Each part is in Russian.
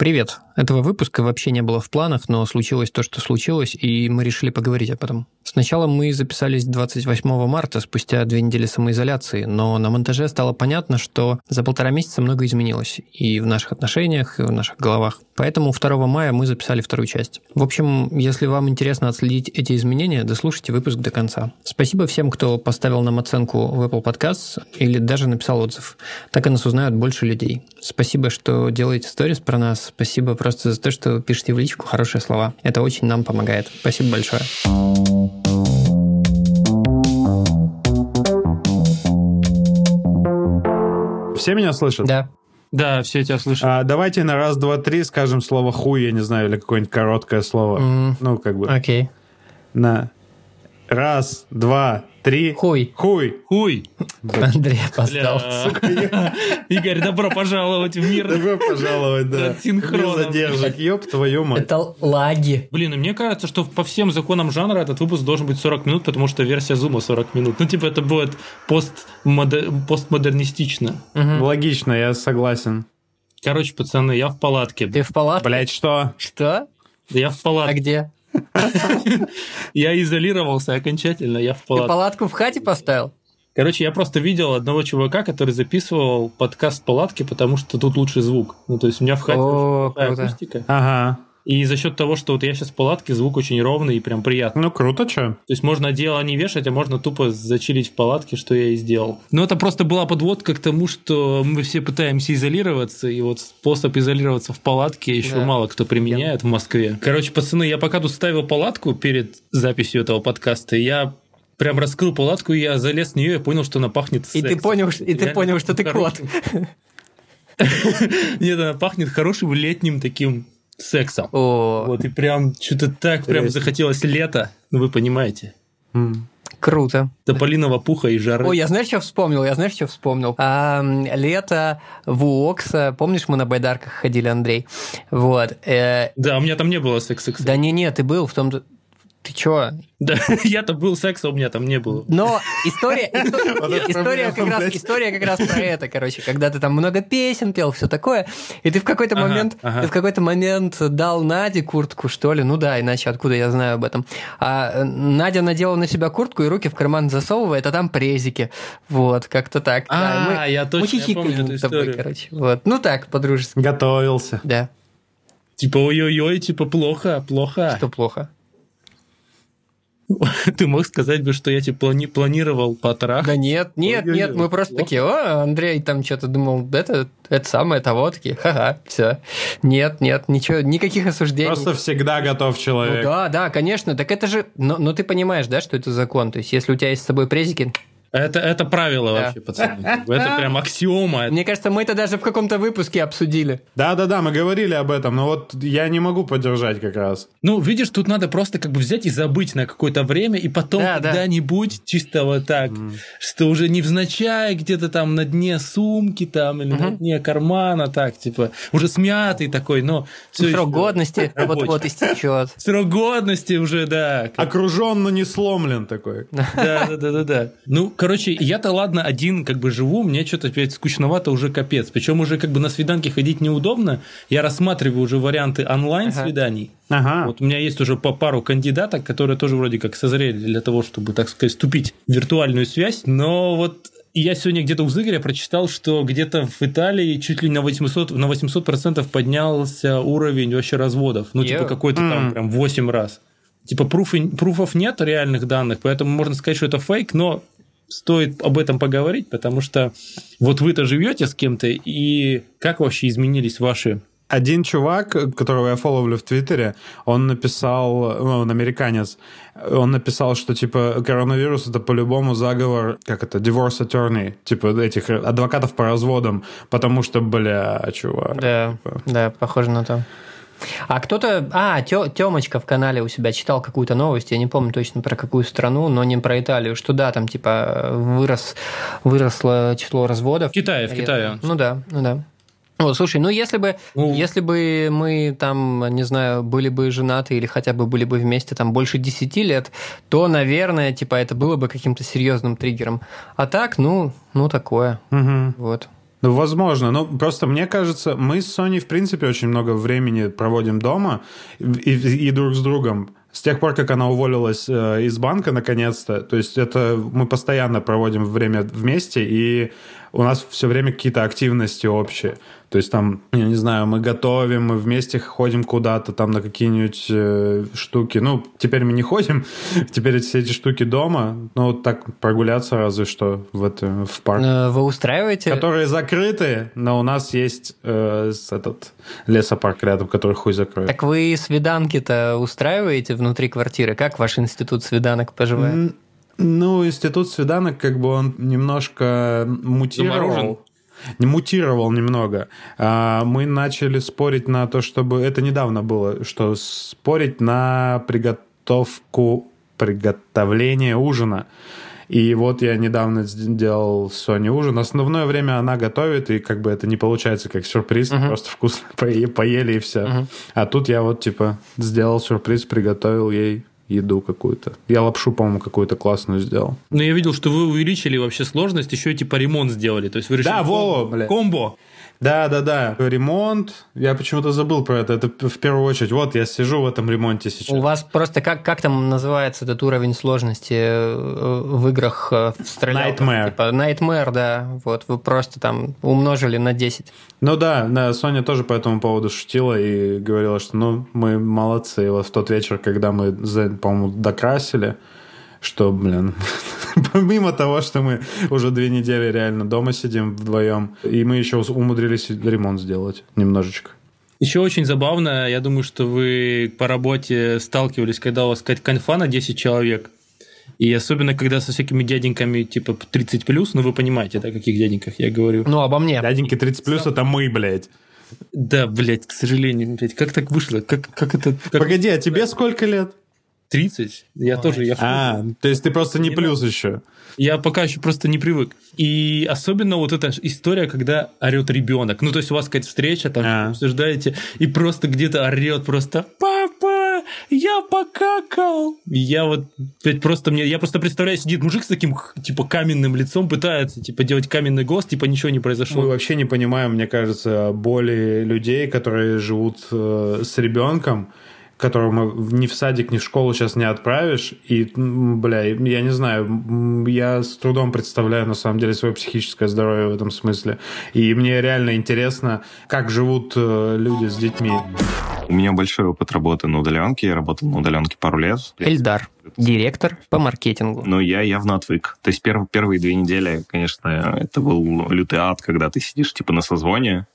Привет. Этого выпуска вообще не было в планах, но случилось то, что случилось, и мы решили поговорить об этом. Сначала мы записались 28 марта, спустя две недели самоизоляции, но на монтаже стало понятно, что за полтора месяца много изменилось и в наших отношениях, и в наших головах. Поэтому 2 мая мы записали вторую часть. В общем, если вам интересно отследить эти изменения, дослушайте выпуск до конца. Спасибо всем, кто поставил нам оценку в Apple Podcasts или даже написал отзыв. Так и нас узнают больше людей. Спасибо, что делаете сторис про нас, Спасибо просто за то, что пишете в личку хорошие слова. Это очень нам помогает. Спасибо большое. Все меня слышат? Да. Да, все тебя слышат. А, давайте на раз, два, три скажем слово хуй, я не знаю, или какое-нибудь короткое слово. Mm. Ну, как бы. Окей. Okay. На раз, два, три. Хуй. Хуй. Хуй. Андрей опоздал. Игорь, добро пожаловать в мир. Добро пожаловать, да. Синхрон. задержек, ёб твою мать. Это лаги. Блин, мне кажется, что по всем законам жанра этот выпуск должен быть 40 минут, потому что версия зума 40 минут. Ну, типа, это будет постмодернистично. Логично, я согласен. Короче, пацаны, я в палатке. Ты в палатке? Блять, что? Что? Я в палатке. А где? Я изолировался окончательно, я в палатке. Ты палатку в хате поставил? Короче, я просто видел одного чувака, который записывал подкаст в палатке, потому что тут лучший звук. Ну, то есть у меня в хате О, акустика. Ага. И за счет того, что вот я сейчас в палатке, звук очень ровный и прям приятный. Ну, круто, что? То есть можно одеяло не вешать, а можно тупо зачилить в палатке, что я и сделал. Но это просто была подводка к тому, что мы все пытаемся изолироваться, и вот способ изолироваться в палатке еще да. мало кто применяет в Москве. Короче, пацаны, я пока тут ставил палатку перед записью этого подкаста, я прям раскрыл палатку, и я залез в нее и понял, что она пахнет сексом. И ты понял, и ты понял, что ты кот. Нет, она пахнет хорошим летним таким сексом. О. Вот, и прям что-то так прям захотелось лето, ну вы понимаете. Круто. Тополиного пуха и жары. Ой, я знаешь, что вспомнил? Я знаешь, что вспомнил? А, лето в УОКСа. Помнишь, мы на байдарках ходили, Андрей? Вот. Э... Да, у меня там не было секса. Да не-не, ты был в том... Ты чё? Да, я-то был секса, у меня там не было. Но история, история, как раз, история как раз про это, короче, когда ты там много песен пел, все такое, и ты в какой-то ага, момент, ага. ты в какой-то момент дал Наде куртку, что ли, ну да, иначе откуда я знаю об этом. А Надя надела на себя куртку и руки в карман засовывает, а там презики, вот, как-то так. А, да, мы, я точно мы помню эту историю. Тобой, короче, вот, ну так, по-дружески. Готовился. Да. Типа, ой-ой-ой, типа, плохо, плохо. Что плохо? Ты мог сказать бы, что я тебе плани планировал потрах? Да нет, нет, Ой, нет, мы просто Плохо. такие, о, Андрей там что-то думал, это, это самое того, такие, ха-ха, все. Нет, нет, ничего, никаких осуждений. Просто всегда готов человек. Ну, да, да, конечно, так это же, но, но ты понимаешь, да, что это закон, то есть если у тебя есть с собой презики, это, это правило да. вообще, пацаны. Это прям аксиома. Мне кажется, мы это даже в каком-то выпуске обсудили. Да-да-да, мы говорили об этом, но вот я не могу поддержать как раз. Ну, видишь, тут надо просто как бы взять и забыть на какое-то время, и потом да, когда-нибудь да. чисто вот так, mm. что уже невзначай где-то там на дне сумки там или mm-hmm. на дне кармана, так, типа, уже смятый такой, но... Все Срок годности вот-вот истечет. Срок годности уже, да. Окружен, но не сломлен такой. Да-да-да-да. Ну, Короче, я-то ладно один как бы живу, мне что-то опять скучновато уже капец. Причем уже как бы на свиданки ходить неудобно. Я рассматриваю уже варианты онлайн-свиданий. Ага. Вот у меня есть уже по пару кандидаток, которые тоже вроде как созрели для того, чтобы, так сказать, вступить в виртуальную связь. Но вот я сегодня где-то у Зыгоря прочитал, что где-то в Италии чуть ли на 800, на 800% поднялся уровень вообще разводов. Ну, типа какой-то mm. там прям 8 раз. Типа пруф, пруфов нет реальных данных, поэтому можно сказать, что это фейк, но стоит об этом поговорить, потому что вот вы-то живете с кем-то, и как вообще изменились ваши один чувак, которого я фолловлю в Твиттере, он написал, ну, он американец, он написал, что, типа, коронавирус — это по-любому заговор, как это, divorce attorney, типа, этих адвокатов по разводам, потому что, бля, чувак. Да, типа. да, похоже на то. А кто-то... А, Тёмочка в канале у себя читал какую-то новость, я не помню точно про какую страну, но не про Италию, что да, там типа вырос, выросло число разводов. В Китае, в Китае. Ну да, ну да. Вот, слушай, ну если бы, ну, если бы мы там, не знаю, были бы женаты или хотя бы были бы вместе там больше 10 лет, то, наверное, типа это было бы каким-то серьезным триггером. А так, ну, ну такое. Угу. Вот. Ну, возможно. Но просто мне кажется, мы с Sony, в принципе, очень много времени проводим дома и, и друг с другом. С тех пор, как она уволилась э, из банка, наконец-то, то есть это мы постоянно проводим время вместе, и у нас все время какие-то активности общие. То есть там, я не знаю, мы готовим, мы вместе ходим куда-то там на какие-нибудь э, штуки. Ну, теперь мы не ходим, теперь все эти штуки дома. Ну, вот так прогуляться разве что в, это, в парк. Э, вы устраиваете? Которые закрыты, но у нас есть э, этот лесопарк рядом, который хуй закроет. Так вы свиданки-то устраиваете внутри квартиры? Как ваш институт свиданок поживает? Ну, институт свиданок, как бы он немножко мутировал. Заморожен мутировал немного. А, мы начали спорить на то, чтобы... Это недавно было, что спорить на приготовку, приготовление ужина. И вот я недавно сделал Соне ужин. Основное время она готовит, и как бы это не получается как сюрприз, uh-huh. просто вкусно поели и все. Uh-huh. А тут я вот типа сделал сюрприз, приготовил ей еду какую-то. Я лапшу, по-моему, какую-то классную сделал. Ну, я видел, что вы увеличили вообще сложность, еще и типа ремонт сделали. То есть вы решили да, Вова, бля. комбо. Да, да, да. Ремонт. Я почему-то забыл про это. Это в первую очередь. Вот я сижу в этом ремонте сейчас. У вас просто как, как там называется этот уровень сложности э, в играх э, в стрелялках? Nightmare. Типа Nightmare, да. Вот вы просто там умножили на 10. Ну да, да, Соня тоже по этому поводу шутила и говорила, что ну мы молодцы. И вот в тот вечер, когда мы, по-моему, докрасили, что, блин, помимо того, что мы уже две недели реально дома сидим вдвоем, и мы еще умудрились ремонт сделать немножечко. Еще очень забавно, я думаю, что вы по работе сталкивались, когда у вас сказать, конфа на 10 человек, и особенно, когда со всякими дяденьками, типа, 30 плюс, ну, вы понимаете, да, о каких дяденьках я говорю. Ну, обо мне. Дяденьки 30 плюс это мы, блядь. Да, блядь, к сожалению, блядь, как так вышло? Как, как это... Как... Погоди, а тебе сколько лет? 30. Я Ой. тоже... Я а, то есть ты просто не, плюс еще. Я пока еще просто не привык. И особенно вот эта история, когда орет ребенок. Ну, то есть у вас какая-то встреча, там а. обсуждаете, и просто где-то орет просто «Папа, я покакал!» Я вот просто мне... Я просто представляю, сидит мужик с таким, типа, каменным лицом, пытается, типа, делать каменный голос, типа, ничего не произошло. Мы вообще не понимаем, мне кажется, боли людей, которые живут э, с ребенком, которого ни в садик, ни в школу сейчас не отправишь. И, бля, я не знаю, я с трудом представляю, на самом деле, свое психическое здоровье в этом смысле. И мне реально интересно, как живут э, люди с детьми. У меня большой опыт работы на удаленке. Я работал на удаленке пару лет. Эльдар, директор по маркетингу. Ну, я явно отвык. То есть перв, первые две недели, конечно, это был лютый ад, когда ты сидишь типа на созвоне,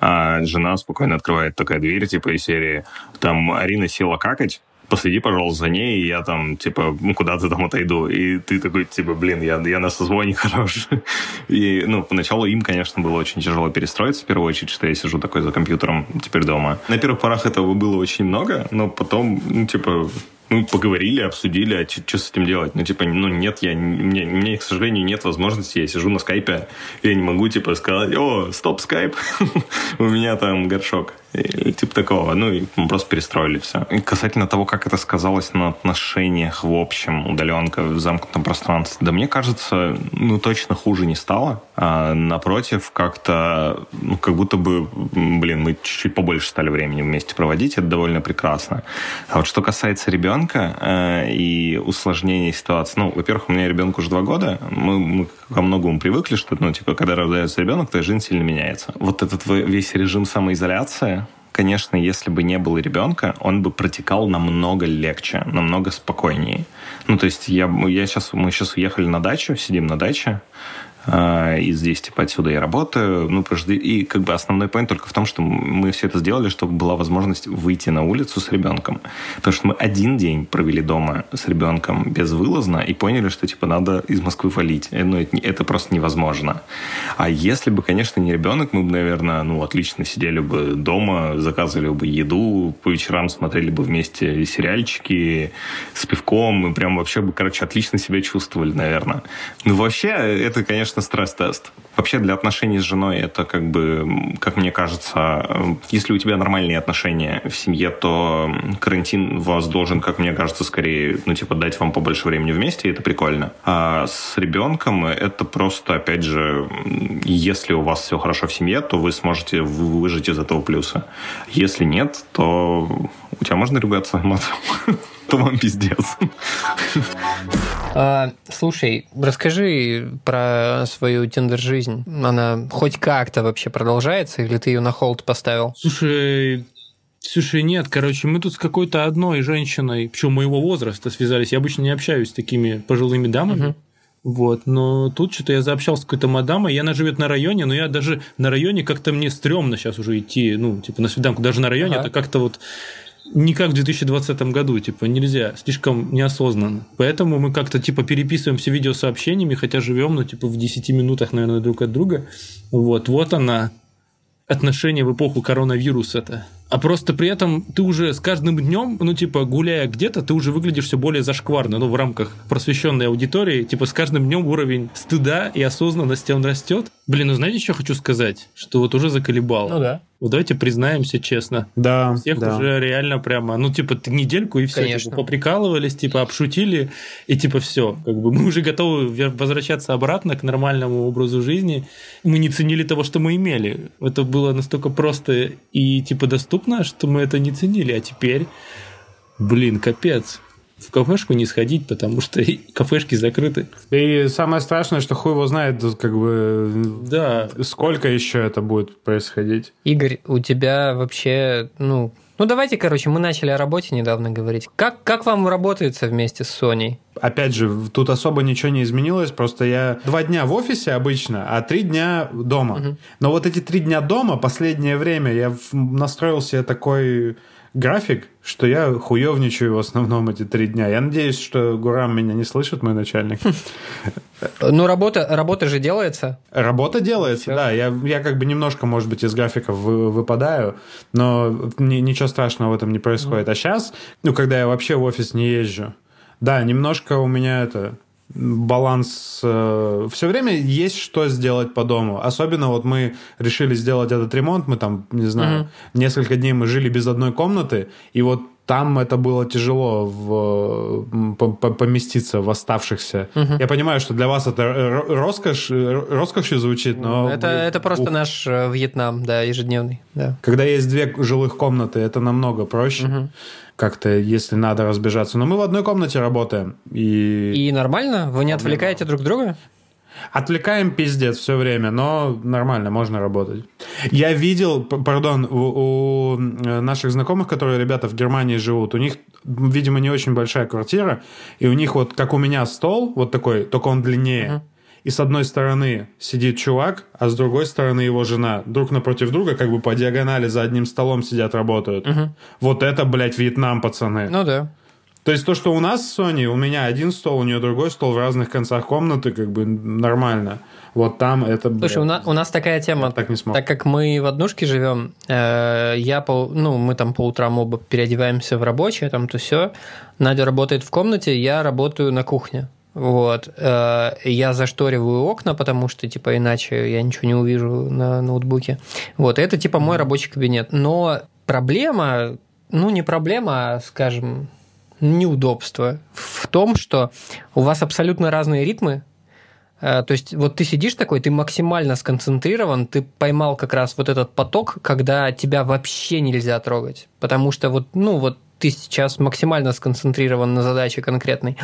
а жена спокойно открывает такая дверь, типа, из серии, там, Арина села какать, последи, пожалуйста, за ней, и я там, типа, ну, куда-то там отойду. И ты такой, типа, блин, я, я на созвоне хорош. И, ну, поначалу им, конечно, было очень тяжело перестроиться, в первую очередь, что я сижу такой за компьютером теперь дома. На первых порах этого было очень много, но потом, ну, типа, ну, поговорили, обсудили, а что с этим делать? Ну, типа, ну, нет, я, мне, мне, к сожалению, нет возможности, я сижу на скайпе, я не могу, типа, сказать, о, стоп, скайп, у меня там горшок. Типа такого. Ну, и мы просто перестроили все. И касательно того, как это сказалось на отношениях в общем, удаленка в замкнутом пространстве, да мне кажется, ну, точно хуже не стало. А, напротив, как-то, ну, как будто бы, блин, мы чуть-чуть побольше стали времени вместе проводить, это довольно прекрасно. А вот что касается ребенка э, и усложнения ситуации, ну, во-первых, у меня ребенку уже два года, мы, мы ко многому привыкли, что, ну, типа, когда рождается ребенок, то жизнь сильно меняется. Вот этот весь режим самоизоляции, конечно, если бы не было ребенка, он бы протекал намного легче, намного спокойнее. Ну, то есть я, я сейчас, мы сейчас уехали на дачу, сидим на даче, и здесь, типа, отсюда я работаю. Ну, и как бы основной point только в том, что мы все это сделали, чтобы была возможность выйти на улицу с ребенком. Потому что мы один день провели дома с ребенком безвылазно и поняли, что, типа, надо из Москвы валить. Э, ну, это, это просто невозможно. А если бы, конечно, не ребенок, мы бы, наверное, ну, отлично сидели бы дома, заказывали бы еду, по вечерам смотрели бы вместе сериальчики с пивком, мы прям вообще бы, короче, отлично себя чувствовали, наверное. Ну, вообще, это, конечно, конечно, стресс-тест. Вообще для отношений с женой это как бы, как мне кажется, если у тебя нормальные отношения в семье, то карантин вас должен, как мне кажется, скорее, ну, типа, дать вам побольше времени вместе, и это прикольно. А с ребенком это просто, опять же, если у вас все хорошо в семье, то вы сможете выжить из этого плюса. Если нет, то у тебя можно ругаться матом? то вам пиздец. А, слушай, расскажи про свою тиндер-жизнь. Она хоть как-то вообще продолжается, или ты ее на холд поставил? Слушай, Слушай, нет, короче, мы тут с какой-то одной женщиной, причем моего возраста, связались. Я обычно не общаюсь с такими пожилыми дамами. Угу. Вот, но тут что-то я заобщался с какой-то мадамой, и она живет на районе, но я даже на районе как-то мне стрёмно сейчас уже идти, ну, типа на свиданку, даже на районе, ага. это как-то вот не как в 2020 году, типа, нельзя, слишком неосознанно. Поэтому мы как-то, типа, переписываемся видеосообщениями, хотя живем, ну, типа, в 10 минутах, наверное, друг от друга. Вот, вот она, отношение в эпоху коронавируса-то. А просто при этом ты уже с каждым днем, ну, типа, гуляя где-то, ты уже выглядишь все более зашкварно, ну, в рамках просвещенной аудитории. Типа, с каждым днем уровень стыда и осознанности он растет. Блин, ну, знаете, что хочу сказать? Что вот уже заколебал. Ну, да. Вот давайте признаемся честно. Да. Всех да. уже реально прямо, ну, типа, недельку и все. Типа, Конечно. Типа, поприкалывались, типа, обшутили, и типа все. Как бы мы уже готовы возвращаться обратно к нормальному образу жизни. Мы не ценили того, что мы имели. Это было настолько просто и, типа, доступно, что мы это не ценили. А теперь, блин, капец в кафешку не сходить, потому что кафешки закрыты. И самое страшное, что хуй его знает, как бы, да. сколько еще это будет происходить. Игорь, у тебя вообще, ну, ну давайте, короче, мы начали о работе недавно говорить. Как, как вам работается вместе с Соней? Опять же, тут особо ничего не изменилось, просто я два дня в офисе обычно, а три дня дома. Угу. Но вот эти три дня дома, последнее время, я настроил себе такой график, что я хуевничаю в основном эти три дня. Я надеюсь, что Гурам меня не слышит, мой начальник. Ну, работа, работа же делается. Работа делается, да. Я, я как бы немножко, может быть, из графиков выпадаю, но ничего страшного в этом не происходит. А сейчас, ну, когда я вообще в офис не езжу, да, немножко у меня это баланс. Э, все время есть что сделать по дому. Особенно вот мы решили сделать этот ремонт, мы там, не знаю, угу. несколько дней мы жили без одной комнаты, и вот там это было тяжело в, поместиться в оставшихся. Угу. Я понимаю, что для вас это роскошь, роскошью звучит, но... Это, это просто ух. наш э, Вьетнам, да, ежедневный. Да. Когда есть две жилых комнаты, это намного проще. Угу как-то, если надо разбежаться. Но мы в одной комнате работаем. И, и нормально? Вы не отвлекаете друг друга? Отвлекаем пиздец все время, но нормально, можно работать. Я видел, пардон, у, у наших знакомых, которые ребята в Германии живут, у них, видимо, не очень большая квартира, и у них вот, как у меня, стол вот такой, только он длиннее. Uh-huh и с одной стороны сидит чувак, а с другой стороны его жена. Друг напротив друга, как бы по диагонали за одним столом сидят, работают. Угу. Вот это, блядь, Вьетнам, пацаны. Ну да. То есть то, что у нас с Соней, у меня один стол, у нее другой стол в разных концах комнаты, как бы нормально. Вот там это... Слушай, у нас, у нас такая тема, так, не смог. так как мы в однушке живем, э, я по, ну, мы там по утрам оба переодеваемся в рабочее, там то все. Надя работает в комнате, я работаю на кухне. Вот. Э, я зашториваю окна, потому что, типа, иначе я ничего не увижу на ноутбуке. Вот. Это, типа, мой рабочий кабинет. Но проблема, ну, не проблема, а, скажем, неудобство в том, что у вас абсолютно разные ритмы, э, то есть вот ты сидишь такой, ты максимально сконцентрирован, ты поймал как раз вот этот поток, когда тебя вообще нельзя трогать. Потому что вот, ну вот ты сейчас максимально сконцентрирован на задаче конкретной.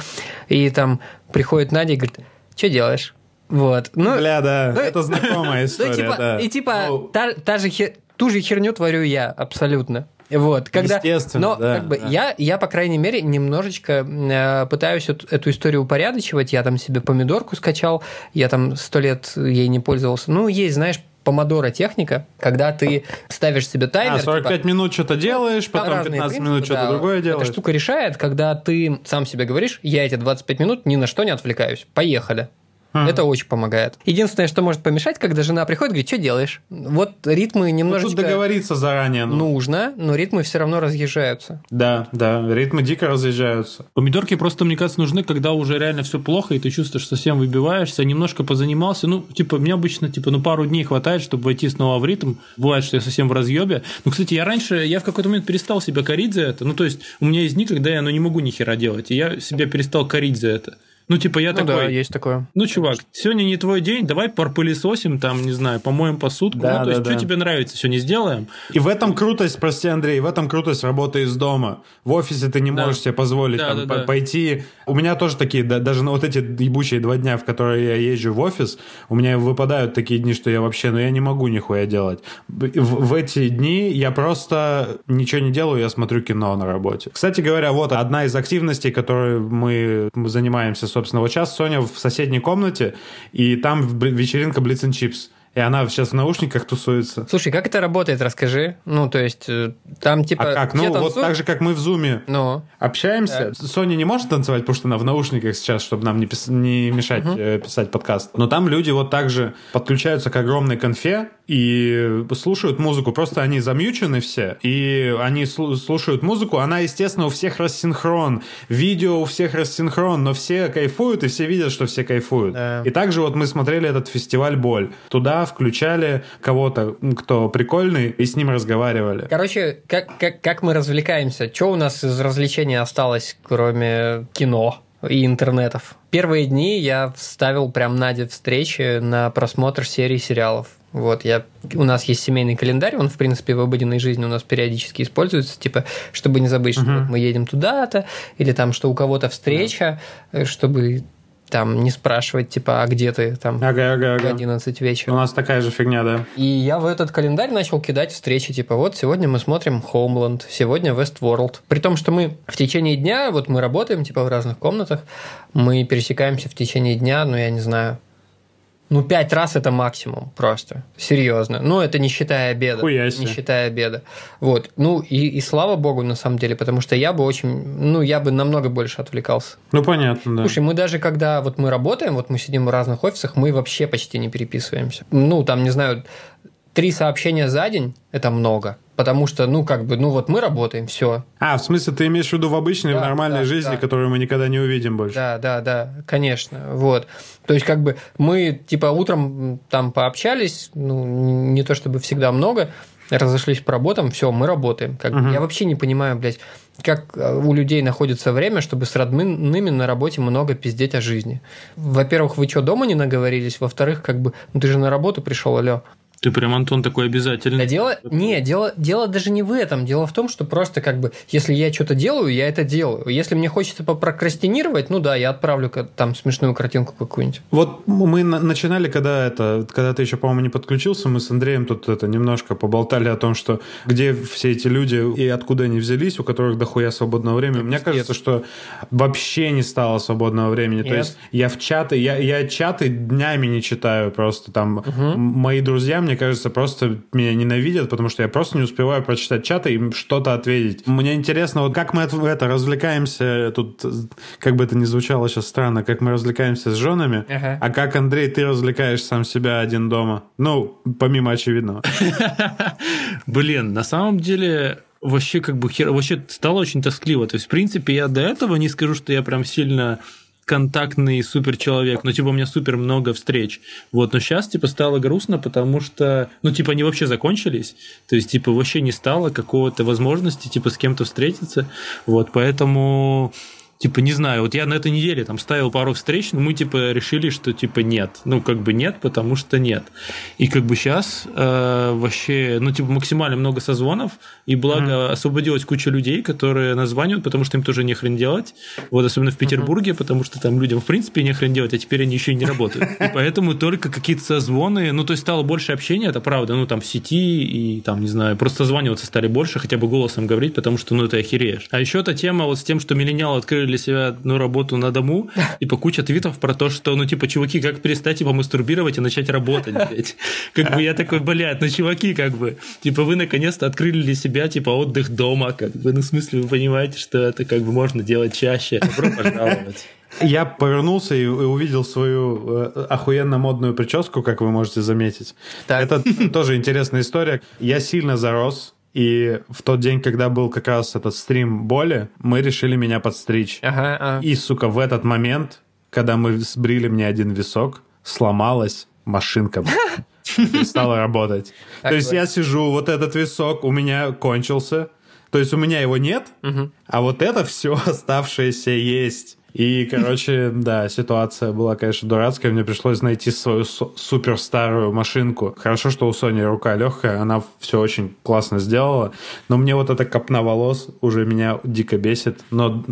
И там приходит Надя и говорит, что делаешь? Вот. Ну, Бля, да, ну, это знакомая ну, история, ну, типа, да. И типа, ну, та, та же хер, ту же херню творю я, абсолютно. Вот, когда, Естественно, но да, как бы да. я, я, по крайней мере, немножечко э, пытаюсь эту, эту историю упорядочивать. Я там себе помидорку скачал, я там сто лет ей не пользовался. Ну, есть, знаешь, помодора техника, когда ты ставишь себе таймер. А, 45 типа, минут что-то делаешь, потом 15 принципы, минут что-то да, другое делаешь. Эта штука решает, когда ты сам себе говоришь, я эти 25 минут ни на что не отвлекаюсь. Поехали. А. Это очень помогает. Единственное, что может помешать, когда жена приходит, говорит, что делаешь? Вот ритмы немножечко... Ну, тут договориться заранее. Ну. Нужно, но ритмы все равно разъезжаются. Да, да, ритмы дико разъезжаются. Помидорки просто, мне кажется, нужны, когда уже реально все плохо, и ты чувствуешь, совсем выбиваешься, немножко позанимался. Ну, типа, мне обычно, типа, ну, пару дней хватает, чтобы войти снова в ритм. Бывает, что я совсем в разъебе. Ну, кстати, я раньше, я в какой-то момент перестал себя корить за это. Ну, то есть, у меня есть дни, когда я, ну, не могу ни хера делать, и я себя перестал корить за это. Ну, типа, я ну, такой... да, есть такое. Ну, чувак, сегодня не твой день, давай порпылесосим, там, не знаю, помоем посудку. Да, ну, то да, есть, да. что тебе нравится, сегодня сделаем. И в этом крутость, прости, Андрей, в этом крутость работы из дома. В офисе ты не да. можешь себе позволить да, там, да, да. пойти... У меня тоже такие, да, даже на вот эти ебучие два дня, в которые я езжу в офис, у меня выпадают такие дни, что я вообще, ну, я не могу нихуя делать. В, в эти дни я просто ничего не делаю, я смотрю кино на работе. Кстати говоря, вот одна из активностей, которой мы занимаемся, собственно, вот сейчас Соня в соседней комнате, и там вечеринка Blitz and Chips. И она сейчас в наушниках тусуется. Слушай, как это работает, расскажи. Ну, то есть, э, там типа... А как? Ну, вот так же, как мы в Зуме ну. общаемся. Да. Соня не может танцевать, потому что она в наушниках сейчас, чтобы нам не, пис... не мешать угу. писать подкаст. Но там люди вот так же подключаются к огромной конфе, и слушают музыку. Просто они замьючены все, и они слушают музыку. Она, естественно, у всех рассинхрон. Видео у всех рассинхрон, но все кайфуют, и все видят, что все кайфуют. Да. И также вот мы смотрели этот фестиваль «Боль». Туда включали кого-то, кто прикольный, и с ним разговаривали. Короче, как, как, как мы развлекаемся? Что у нас из развлечений осталось, кроме кино? и интернетов. Первые дни я вставил прям на встречи на просмотр серии сериалов. Вот, я, у нас есть семейный календарь, он, в принципе, в обыденной жизни у нас периодически используется, типа, чтобы не забыть, что uh-huh. мы едем туда-то, или там, что у кого-то встреча, uh-huh. чтобы там не спрашивать, типа, а где ты там ага, ага, ага. в 11 вечера. У нас такая же фигня, да. И я в этот календарь начал кидать встречи, типа, вот сегодня мы смотрим Homeland, сегодня Westworld. При том, что мы в течение дня, вот мы работаем, типа, в разных комнатах, мы пересекаемся в течение дня, ну, я не знаю, ну, пять раз это максимум просто. Серьезно. Ну, это не считая обеда. Хуяси. Не считая обеда. Вот. Ну, и, и слава богу, на самом деле, потому что я бы очень... Ну, я бы намного больше отвлекался. Ну, понятно, да. Слушай, мы даже когда вот мы работаем, вот мы сидим в разных офисах, мы вообще почти не переписываемся. Ну, там, не знаю, три сообщения за день – это много. Потому что, ну, как бы, ну, вот мы работаем, все. А, в смысле, ты имеешь в виду в обычной, да, в нормальной да, жизни, да. которую мы никогда не увидим больше? Да, да, да, конечно, вот. То есть, как бы, мы, типа, утром там пообщались, ну, не то чтобы всегда много, разошлись по работам, все, мы работаем. Как угу. Я вообще не понимаю, блядь, как э, у людей находится время, чтобы с родными на работе много пиздеть о жизни. Во-первых, вы что, дома не наговорились? Во-вторых, как бы, ну ты же на работу пришел, алё. Ты прям, Антон, такой обязательный. Да дело, не, дело, дело даже не в этом. Дело в том, что просто как бы, если я что-то делаю, я это делаю. Если мне хочется попрокрастинировать, ну да, я отправлю там смешную картинку какую-нибудь. Вот мы начинали, когда это, когда ты еще, по-моему, не подключился, мы с Андреем тут это немножко поболтали о том, что где все эти люди и откуда они взялись, у которых дохуя свободного времени. Мне кажется, что вообще не стало свободного времени. Нет. То есть я в чаты, я, я чаты днями не читаю просто там. Угу. Мои друзья мне кажется, просто меня ненавидят, потому что я просто не успеваю прочитать чаты и что-то ответить. Мне интересно, вот как мы это, это развлекаемся, тут, как бы это ни звучало сейчас странно, как мы развлекаемся с женами, ага. а как, Андрей, ты развлекаешь сам себя один дома? Ну, помимо очевидного. Блин, на самом деле вообще как бы хер... вообще стало очень тоскливо. То есть, в принципе, я до этого не скажу, что я прям сильно контактный супер человек, ну, типа, у меня супер много встреч. Вот, но сейчас, типа, стало грустно, потому что, ну, типа, они вообще закончились, то есть, типа, вообще не стало какого-то возможности, типа, с кем-то встретиться, вот, поэтому типа, не знаю, вот я на этой неделе там ставил пару встреч, но мы, типа, решили, что, типа, нет. Ну, как бы нет, потому что нет. И как бы сейчас э, вообще, ну, типа, максимально много созвонов, и благо mm-hmm. освободилась куча людей, которые названивают, потому что им тоже не хрен делать. Вот, особенно в Петербурге, mm-hmm. потому что там людям, в принципе, не хрен делать, а теперь они еще и не работают. И поэтому только какие-то созвоны, ну, то есть стало больше общения, это правда, ну, там, в сети, и там, не знаю, просто созваниваться стали больше, хотя бы голосом говорить, потому что, ну, это охереешь. А еще эта тема вот с тем, что миллениалы открыли для себя одну работу на дому, типа куча твитов про то, что, ну, типа, чуваки, как перестать, типа, мастурбировать и начать работать, блядь. Как бы я такой, блядь, ну, чуваки, как бы, типа, вы наконец-то открыли для себя, типа, отдых дома, как бы, ну, в смысле, вы понимаете, что это, как бы, можно делать чаще. Добро пожаловать. Я повернулся и увидел свою э, охуенно модную прическу, как вы можете заметить. Так. Это тоже интересная история. Я сильно зарос, и в тот день, когда был как раз этот стрим боли, мы решили меня подстричь. Ага, ага. И, сука, в этот момент, когда мы сбрили мне один висок, сломалась машинка. Перестала работать. То есть я сижу, вот этот висок у меня кончился. То есть у меня его нет, а вот это все оставшееся есть. И, короче, да, ситуация была, конечно, дурацкая. Мне пришлось найти свою су- супер старую машинку. Хорошо, что у Сони рука легкая, она все очень классно сделала. Но мне вот эта копна волос уже меня дико бесит. Но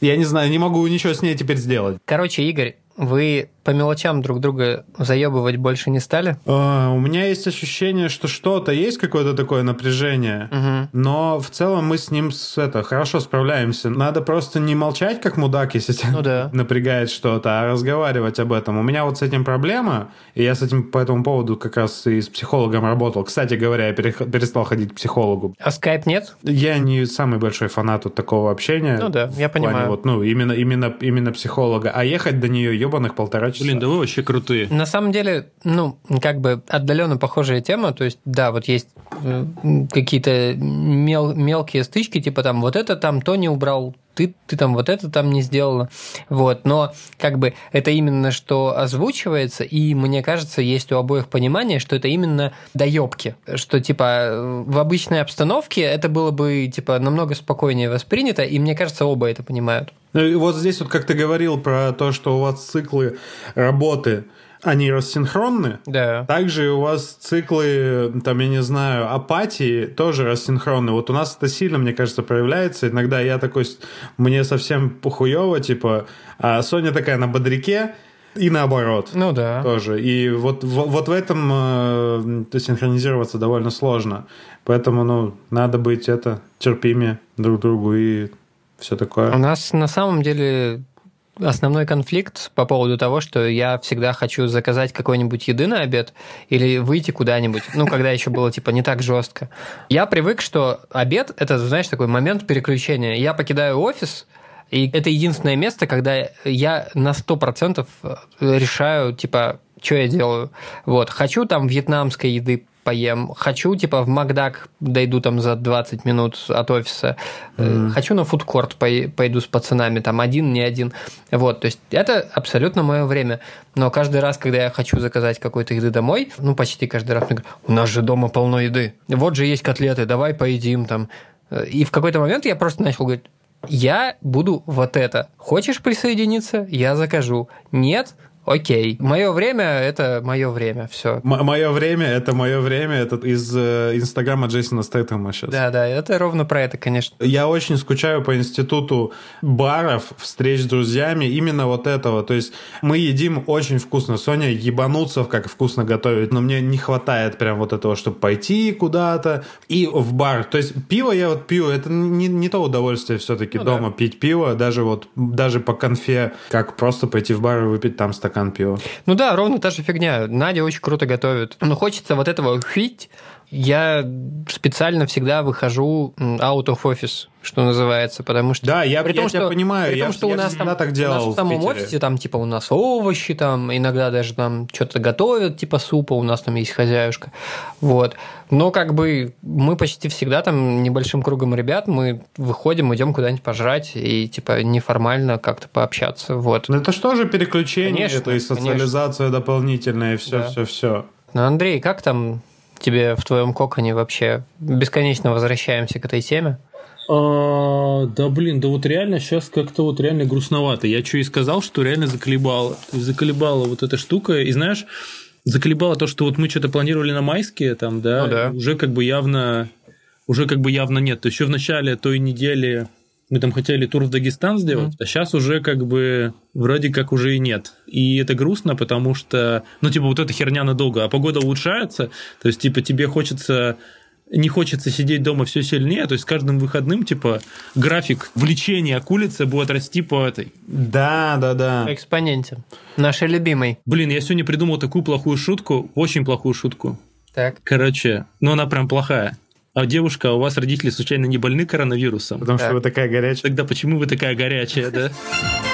я не знаю, не могу ничего с ней теперь сделать. Короче, Игорь, вы по мелочам друг друга заебывать больше не стали? А, у меня есть ощущение, что что-то есть какое-то такое напряжение, Мгм. но в целом мы с ним с это хорошо справляемся. Надо просто не молчать как мудак, если тебя Ну да. напрягает что-то, а разговаривать об этом. У меня вот с этим проблема, и я с этим по этому поводу как раз и с психологом работал. Кстати говоря, я перестал ходить к психологу. А скайп нет? Я не самый большой фанат вот такого общения. Ну да, я В плане понимаю. Вот, ну, именно, именно, именно психолога. А ехать до нее ебаных полтора часа. Блин, да вы вообще крутые. На самом деле, ну, как бы отдаленно похожая тема. То есть, да, вот есть э, какие-то мел- мелкие стычки, типа там вот это там то не убрал, ты, ты там вот это там не сделала. Вот. Но как бы это именно что озвучивается, и мне кажется, есть у обоих понимание, что это именно доебки. Что типа в обычной обстановке это было бы типа намного спокойнее воспринято, и мне кажется, оба это понимают. Ну и вот здесь вот как ты говорил про то, что у вас циклы работы, они рассинхронны. Да. Также у вас циклы, там, я не знаю, апатии тоже рассинхронны. Вот у нас это сильно, мне кажется, проявляется. Иногда я такой, мне совсем похуево, типа, а Соня такая на бодряке, и наоборот. Ну да. Тоже. И вот, в- вот в этом э, то синхронизироваться довольно сложно. Поэтому, ну, надо быть это терпимее друг другу и все такое. У нас на самом деле основной конфликт по поводу того, что я всегда хочу заказать какой-нибудь еды на обед или выйти куда-нибудь, ну, когда еще было, типа, не так жестко. Я привык, что обед – это, знаешь, такой момент переключения. Я покидаю офис, и это единственное место, когда я на 100% решаю, типа, что я делаю. Вот, хочу там вьетнамской еды поем, хочу, типа, в Макдак дойду там за 20 минут от офиса, Э, хочу на фудкорт пой- пойду с пацанами, там, один, не один. Вот, то есть это абсолютно мое время. Но каждый раз, когда я хочу заказать какой-то еды домой, ну, почти каждый раз мне говорят, у нас же дома полно еды, вот же есть котлеты, давай поедим там. Э, И в какой-то момент я просто начал говорить, я буду вот это. Хочешь присоединиться? Я закажу. Нет? Окей. Мое время – это мое время. Все. Мое время это мое время. Это из э, инстаграма Джейсона Стэйтема сейчас. Да, да, это ровно про это, конечно. Я очень скучаю по институту баров, встреч с друзьями, именно вот этого. То есть мы едим очень вкусно. Соня ебануться, как вкусно готовит, но мне не хватает прям вот этого, чтобы пойти куда-то и в бар. То есть пиво я вот пью, это не, не то удовольствие все-таки Ну дома пить пиво, даже вот даже по конфе, как просто пойти в бар и выпить там стакан пива. Ну да, ровно та же фигня. Надя очень круто готовит. Но хочется вот этого хить. Я специально всегда выхожу out of office, что называется, потому что... Да, я, При я том, тебя что- понимаю, При я, том, что я у нас там, так у делал нас в самом Питере. офисе там типа у нас овощи, там иногда даже там что-то готовят, типа супа, у нас там есть хозяюшка. Вот. Но как бы мы почти всегда там небольшим кругом ребят, мы выходим, идем куда-нибудь пожрать и типа неформально как-то пообщаться. Вот. Ну, это что же переключение, Конечно, это и социализация дополнительная, и все, Да. все, все. Ну, Андрей, как там тебе в твоем коконе вообще? Бесконечно возвращаемся к этой теме. А, да блин, да вот реально сейчас как-то вот реально грустновато. Я что и сказал, что реально заколебало. Заколебала вот эта штука. И знаешь, заколебало то, что вот мы что-то планировали на майские, там, да, Ну да. уже как бы явно, уже как бы явно нет. То есть еще в начале той недели мы там хотели тур в Дагестан сделать, а сейчас уже как бы вроде как уже и нет. И это грустно, потому что, ну, типа, вот эта херня надолго, а погода улучшается, то есть, типа, тебе хочется не хочется сидеть дома все сильнее, то есть с каждым выходным, типа, график влечения акулицы будет расти по этой. Да, да, да. По экспоненте. Нашей любимой. Блин, я сегодня придумал такую плохую шутку, очень плохую шутку. Так. Короче, ну она прям плохая. А девушка, а у вас родители случайно не больны коронавирусом? Потому Так. что вы такая горячая. Тогда почему вы такая горячая, да?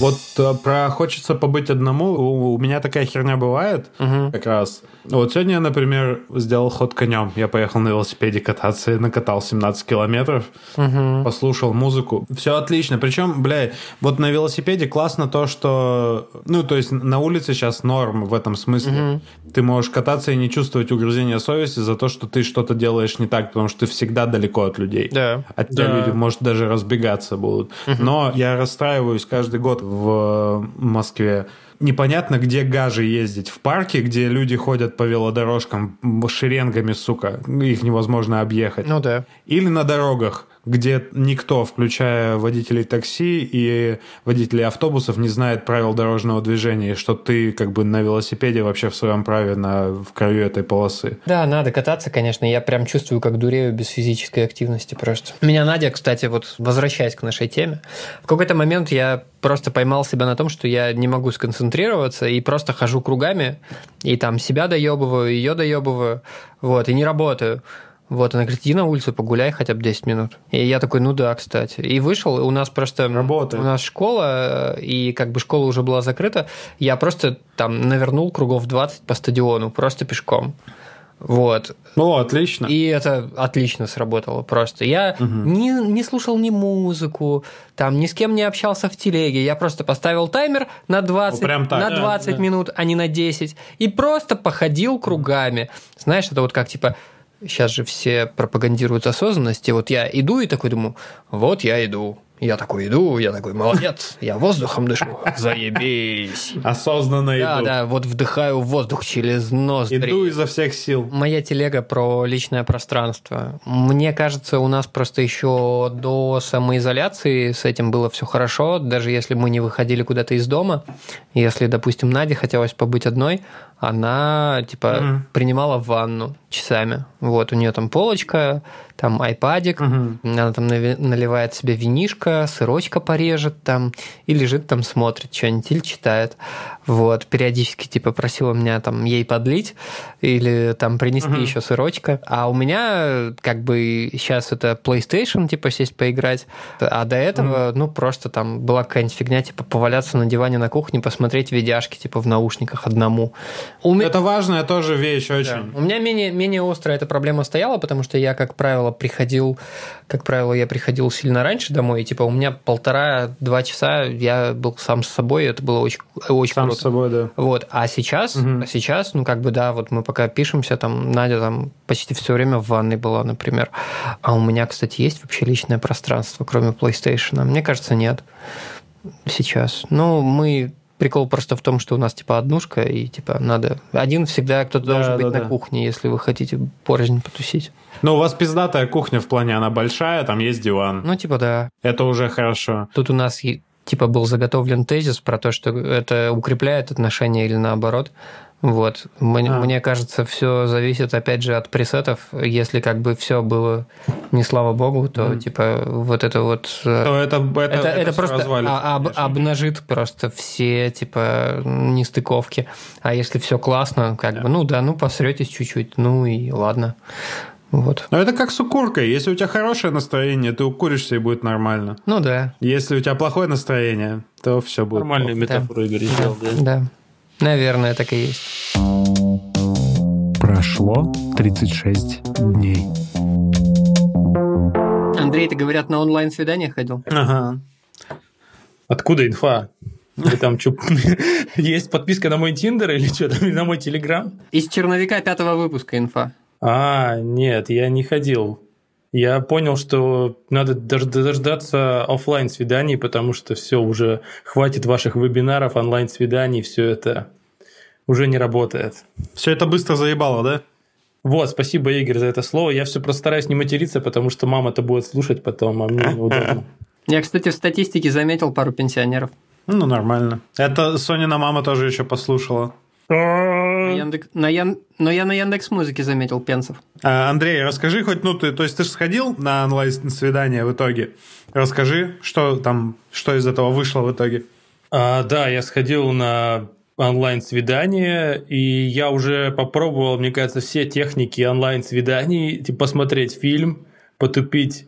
Вот э, про хочется побыть одному. У, у меня такая херня бывает Мгм. как раз. Вот сегодня я, например, сделал ход конем. Я поехал на велосипеде кататься и накатал 17 километров. Мгм. послушал музыку. Все отлично. Причем, бля, вот на велосипеде классно то, что... Ну, то есть на улице сейчас норм в этом смысле. Ты можешь кататься и не чувствовать угрызения совести за то, что ты что-то делаешь не так, потому что ты всегда далеко от людей. Да. От тебя Да. люди, может, даже разбегаться будут. Но я расстраиваюсь каждый год в Москве. Непонятно, где гажи ездить. В парке, где люди ходят по велодорожкам шеренгами, сука. Их невозможно объехать. Ну да. Или на дорогах, где никто, включая водителей такси и водителей автобусов, не знает правил дорожного движения, что ты как бы на велосипеде вообще в своем праве на, в краю этой полосы. Да, надо кататься, конечно. Я прям чувствую, как дурею без физической активности просто. Меня Надя, кстати, вот возвращаясь к нашей теме, в какой-то момент я просто поймал себя на том, что я не могу сконцентрироваться и просто хожу кругами, и там себя доебываю, ее доебываю, вот, и не работаю. Вот, она говорит, иди на улицу, погуляй хотя бы 10 минут. И я такой, ну да, кстати. И вышел, у нас просто... Работает. У нас школа, э, и как бы школа уже была закрыта. Я просто там навернул кругов 20 по стадиону, просто пешком. Вот. Ну, отлично. И это отлично сработало просто. Я не, не слушал ни музыку, там ни с кем не общался в телеге. Я просто поставил таймер на 20, Ну, прям так. на Да, 20 да. минут, а не на 10. И просто походил кругами. Знаешь, это вот как типа сейчас же все пропагандируют осознанность, и вот я иду и такой думаю, вот я иду. Я такой иду, я такой, молодец, я воздухом дышу, заебись. Осознанно Да, иду. да, вот вдыхаю воздух через ноздри. Иду изо всех сил. Моя телега про личное пространство. Мне кажется, у нас просто еще до самоизоляции с этим было все хорошо, даже если мы не выходили куда-то из дома. Если, допустим, Наде хотелось побыть одной, она типа Мгм. принимала ванну часами. Вот у нее там полочка, там айпадик, Мгм. она там наливает себе винишко, сырочка порежет там, и лежит там, смотрит что-нибудь или читает. Вот, периодически типа просила меня там ей подлить или там принести Мгм. еще сырочка. А у меня как бы сейчас это PlayStation, типа сесть поиграть, а до этого, ну, просто там была какая-нибудь фигня, типа поваляться на диване на кухне, посмотреть видяшки, типа в наушниках одному. У ме- Это важная тоже вещь да. очень. У меня менее, менее острая эта проблема стояла, потому что я, как правило, приходил, как правило, я приходил сильно раньше домой, и типа у меня полтора-два часа я был сам с собой, это было очень, очень Сам круто. с собой, да. Вот, а сейчас, а сейчас, ну как бы да, вот мы пока пишемся, там Надя там почти все время в ванной была, например. А у меня, кстати, есть вообще личное пространство, кроме PlayStation? Мне кажется, нет. Сейчас. Ну, мы Прикол просто в том, что у нас типа однушка, и типа надо... Один всегда кто-то Да, должен быть да, на да. кухне, если вы хотите порознь потусить. Ну, у вас пиздатая кухня в плане, она большая, там есть диван. Ну, типа, да. Это уже хорошо. Тут у нас типа был заготовлен тезис про то, что это укрепляет отношения или наоборот. Вот. Мне, А. мне кажется, все зависит, опять же, от пресетов. Если как бы все было не слава богу, то типа вот это вот... э, То это, это, это, это, просто развалится, а- об- обнажит просто все типа нестыковки. А если все классно, как бы, ну да, ну посретесь чуть-чуть, ну и ладно. Вот. Но это как с укуркой. Если у тебя хорошее настроение, ты укуришься и будет нормально. Ну да. Если у тебя плохое настроение, то все будет. Нормальную метафору Игорь сделал, да. Да. Наверное, так и есть. Прошло 36 дней. Андрей, ты, говорят, на онлайн-свидание ходил? Ага. Откуда инфа? Вы там что, есть подписка на мой Тиндер или что там, или на мой Телеграм? Из черновика пятого выпуска инфа. А, нет, я не ходил. Я понял, что надо дож- дождаться оффлайн свиданий, потому что все уже хватит ваших вебинаров, онлайн свиданий, все это уже не работает. Все это быстро заебало, да? Вот, спасибо, Игорь, за это слово. Я все просто стараюсь не материться, потому что мама-то будет слушать потом, а мне неудобно. Я, кстати, в статистике заметил пару пенсионеров. Ну, нормально. Это Сонина мама тоже еще послушала. На Яндекс... на Ян... Но я на Яндекс Музыке заметил пенсов. А, Андрей, расскажи хоть, ну, ты, то есть ты же сходил на онлайн-свидание в итоге. Расскажи, что там, что из этого вышло в итоге. А, да, я сходил на онлайн-свидание, и я уже попробовал, мне кажется, все техники онлайн-свиданий, типа посмотреть фильм, потупить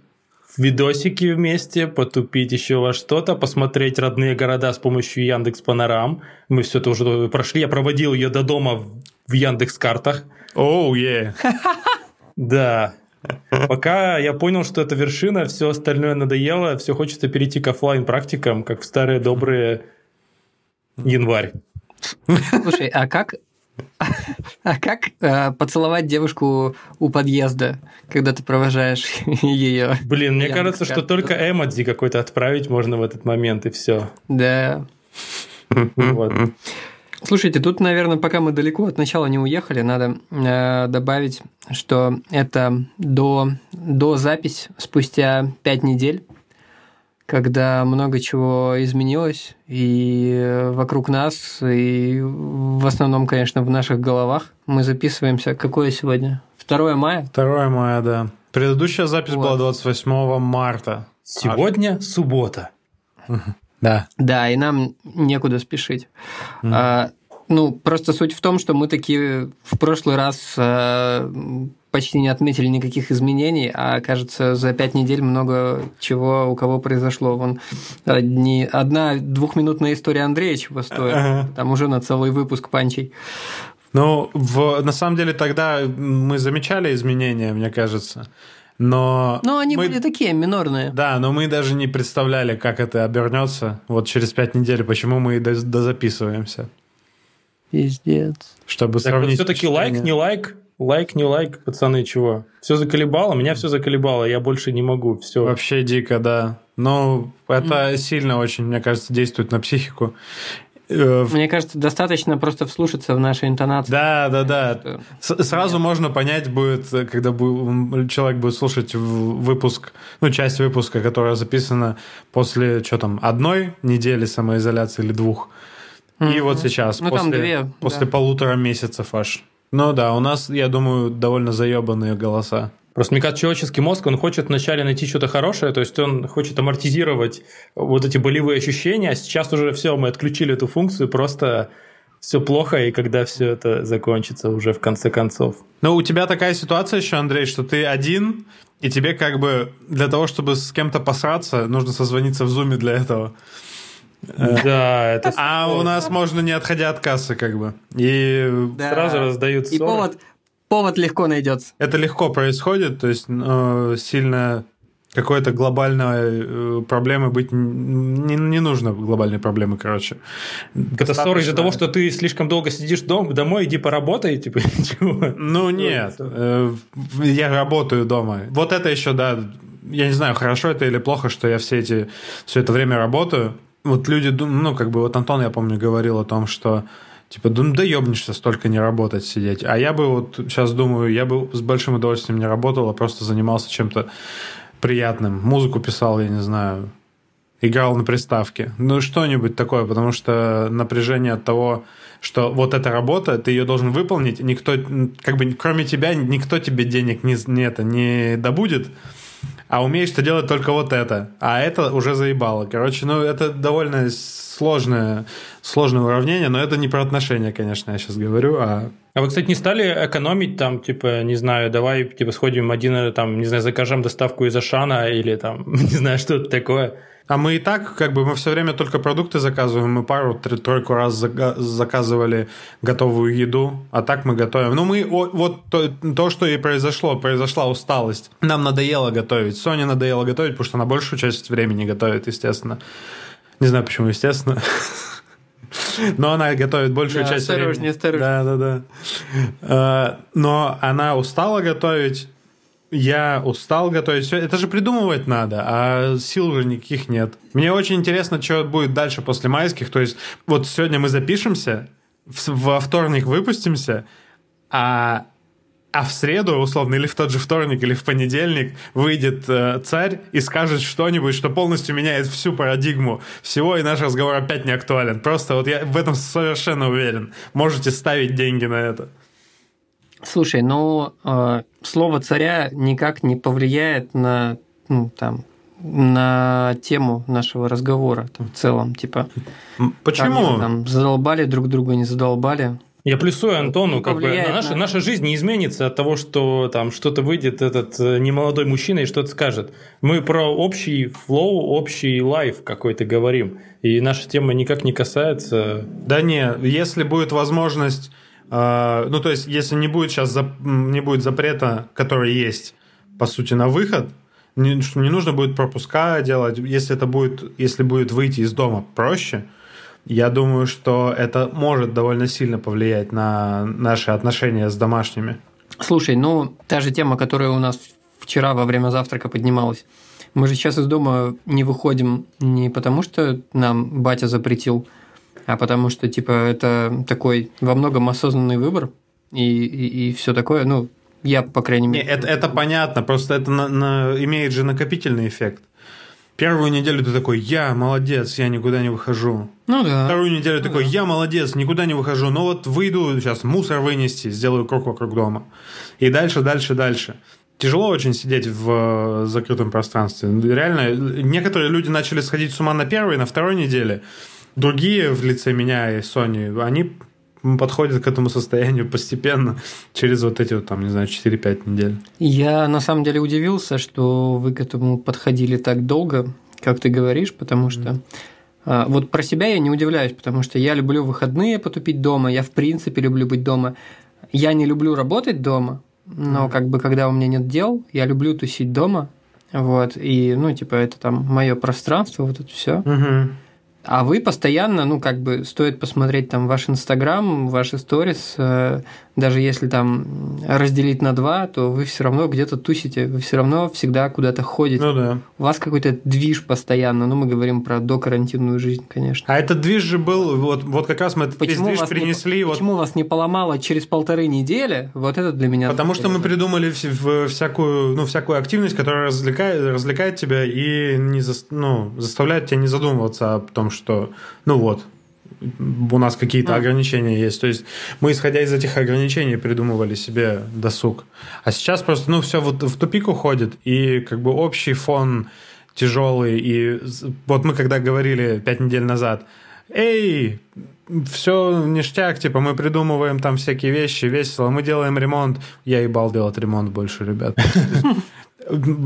видосики вместе, потупить еще во что-то, посмотреть родные города с помощью Яндекс Панорам. Мы все это уже прошли. Я проводил ее до дома в Яндекс Картах. Оу, oh, yeah. Да. Пока я понял, что это вершина, все остальное надоело, все хочется перейти к офлайн практикам, как в старые добрые январь. Слушай, а как а как э, поцеловать девушку у подъезда, когда ты провожаешь ее? Блин, мне кажется, что только эмодзи какой-то отправить можно в этот момент, и все. Да. Вот. Слушайте, тут, наверное, пока мы далеко от начала не уехали, надо э, добавить, что это до, до запись спустя пять недель когда много чего изменилось и вокруг нас, и в основном, конечно, в наших головах. Мы записываемся. Какое сегодня? 2 мая? 2 мая, да. Предыдущая запись вот. была 28 марта. Сегодня а... суббота. Да. Да, и нам некуда спешить. Mm. А, ну, просто суть в том, что мы такие в прошлый раз а, почти не отметили никаких изменений, а кажется, за пять недель много чего у кого произошло. Вон одни, одна двухминутная история Андрея чего стоит. Ага. Там уже на целый выпуск панчей. Ну, в, на самом деле тогда мы замечали изменения, мне кажется. Но ну, они мы... были такие минорные. Да, но мы даже не представляли, как это обернется вот через пять недель, почему мы и дозаписываемся. Пиздец. Чтобы так сравнить. Все-таки лайк, не лайк, Лайк, не лайк, пацаны, чего? Все заколебало, меня все заколебало, я больше не могу, все. Вообще дико, да. Но это mm. сильно очень, мне кажется, действует на психику. Э, мне кажется, достаточно просто вслушаться в наши интонации. Да, да, да. Что... Сразу Нет. можно понять будет, когда человек будет слушать выпуск, ну, часть выпуска, которая записана после, что там, одной недели самоизоляции или двух. Mm-hmm. И вот сейчас, ну, после, две, после да. полутора месяцев аж. Ну да, у нас, я думаю, довольно заебанные голоса. Просто, мне кажется, человеческий мозг, он хочет вначале найти что-то хорошее, то есть он хочет амортизировать вот эти болевые ощущения, а сейчас уже все, мы отключили эту функцию, просто все плохо, и когда все это закончится уже в конце концов. Ну, у тебя такая ситуация еще, Андрей, что ты один, и тебе как бы для того, чтобы с кем-то посраться, нужно созвониться в зуме для этого. Да, это... А у нас можно не отходя от кассы, как бы. И сразу раздают И повод, повод легко найдется. Это легко происходит, то есть э, сильно какой-то глобальной э, проблемы быть не, не нужно глобальной проблемы, короче. Это ссора из-за того, что ты слишком долго сидишь дома, домой, иди поработай, типа ничего. Ну нет, э, я работаю дома. Вот это еще, да, я не знаю, хорошо это или плохо, что я все эти все это время работаю вот люди, ну, как бы вот Антон, я помню, говорил о том, что типа, ну, да ебнешься столько не работать, сидеть. А я бы вот сейчас думаю, я бы с большим удовольствием не работал, а просто занимался чем-то приятным. Музыку писал, я не знаю, играл на приставке. Ну, что-нибудь такое, потому что напряжение от того, что вот эта работа, ты ее должен выполнить, никто, как бы, кроме тебя, никто тебе денег не, не, это, не добудет а умеешь ты делать только вот это. А это уже заебало. Короче, ну это довольно сложное, сложное уравнение, но это не про отношения, конечно, я сейчас говорю, а... А вы, кстати, не стали экономить там, типа, не знаю, давай, типа, сходим один, там, не знаю, закажем доставку из Ашана или там, не знаю, что-то такое? А мы и так, как бы, мы все время только продукты заказываем. Мы пару-тройку раз заказывали готовую еду, а так мы готовим. Ну, мы вот то, то, что и произошло, произошла усталость. Нам надоело готовить. Соне надоело готовить, потому что она большую часть времени готовит, естественно. Не знаю, почему, естественно. Но она готовит большую да, часть осторожнее, времени. Осторожнее, Да, да, да. А, но она устала готовить, я устал готовить. Все. Это же придумывать надо, а сил уже никаких нет. Мне очень интересно, что будет дальше после майских. То есть, вот сегодня мы запишемся, во вторник выпустимся, а, а в среду, условно, или в тот же вторник, или в понедельник выйдет э, царь и скажет что-нибудь, что полностью меняет всю парадигму всего, и наш разговор опять не актуален. Просто вот я в этом совершенно уверен. Можете ставить деньги на это. Слушай, ну э, слово царя никак не повлияет на ну, там на тему нашего разговора там, в целом, типа. Почему? Там, там задолбали друг друга, не задолбали. Я плюсую Антону, Не как бы наша, на- наша жизнь не изменится от того, что там что-то выйдет этот э, немолодой мужчина и что-то скажет. Мы про общий флоу, общий лайф какой-то говорим. И наша тема никак не касается... Да не, если будет возможность, э, ну то есть если не будет сейчас не будет запрета, который есть по сути на выход, не, что не нужно будет пропуска делать, если это будет, если будет выйти из дома проще, я думаю, что это может довольно сильно повлиять на наши отношения с домашними. Слушай, ну, та же тема, которая у нас вчера во время завтрака поднималась. Мы же сейчас из дома не выходим не потому, что нам батя запретил, а потому что, типа, это такой во многом осознанный выбор и, и, и все такое. Ну, я, по крайней Не, мере... это, это понятно, просто это на- на- имеет же накопительный эффект. Первую неделю ты такой, я молодец, я никуда не выхожу. Ну да. Вторую неделю такой, я молодец, никуда не выхожу, но вот выйду сейчас мусор вынести, сделаю круг вокруг дома. И дальше, дальше, дальше. Тяжело очень сидеть в э, закрытом пространстве. Реально, некоторые люди начали сходить с ума на первой, на второй неделе. Другие в лице меня и Сони, они подходят к этому состоянию постепенно через вот эти вот, там, не знаю, 4-5 недель. Я на самом деле удивился, что вы к этому подходили так долго, как ты говоришь, потому что а, вот про себя я не удивляюсь, потому что я люблю выходные потупить дома, я в принципе люблю быть дома. Я не люблю работать дома, но как бы когда у меня нет дел, я люблю тусить дома. Вот, и, ну, типа, это там мое пространство, вот это все. Угу. А вы постоянно, ну, как бы, стоит посмотреть там ваш Инстаграм, ваши сторис, э, даже если там разделить на два, то вы все равно где-то тусите, вы все равно всегда куда-то ходите. Ну да. У вас какой-то движ постоянно, ну, мы говорим про докарантинную жизнь, конечно. А этот движ же был, вот, вот как раз мы этот весь движ вас не- принесли, вот почему вас не поломало через полторы недели? Вот это для меня... Потому что мы придумали в- всякую, ну, всякую активность, которая развлекает, развлекает тебя и не зас- ну, заставляет тебя не задумываться о том, что, ну вот, у нас какие-то Ну. ограничения есть. То есть мы, исходя из этих ограничений, придумывали себе досуг. А сейчас просто, ну, все вот в тупик уходит, и как бы общий фон тяжелый. И вот мы когда говорили пять недель назад, эй, все ништяк, типа мы придумываем там всякие вещи, весело, мы делаем ремонт. Я ебал делать ремонт больше, ребят.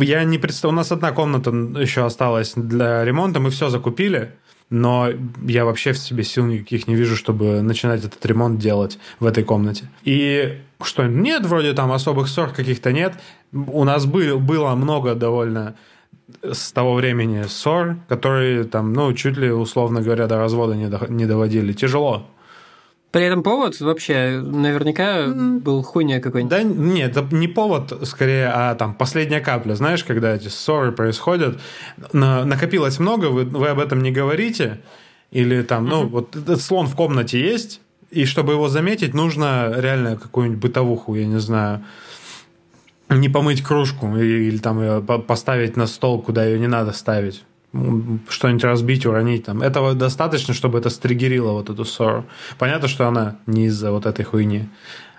Я не представляю, у нас одна комната еще осталась для ремонта, мы все закупили, но я вообще в себе сил никаких не вижу, чтобы начинать этот ремонт делать в этой комнате. И что, нет, вроде там особых ссор каких-то нет. У нас был, было много довольно с того времени ссор, которые там, ну, чуть ли, условно говоря, до развода не, до- не доводили. Тяжело. При этом повод вообще наверняка был хуйня какой-нибудь. Да нет, это не повод, скорее, а там последняя капля. Знаешь, когда эти ссоры происходят, на- накопилось много, вы, вы об этом не говорите, или там, ну, вот этот слон в комнате есть, и чтобы его заметить, нужно реально какую-нибудь бытовуху, я не знаю, не помыть кружку или, или там ее по- поставить на стол, куда ее не надо ставить. Что-нибудь разбить, уронить там. Этого достаточно, чтобы это стригерило вот эту ссору. Понятно, что она не из-за вот этой хуйни,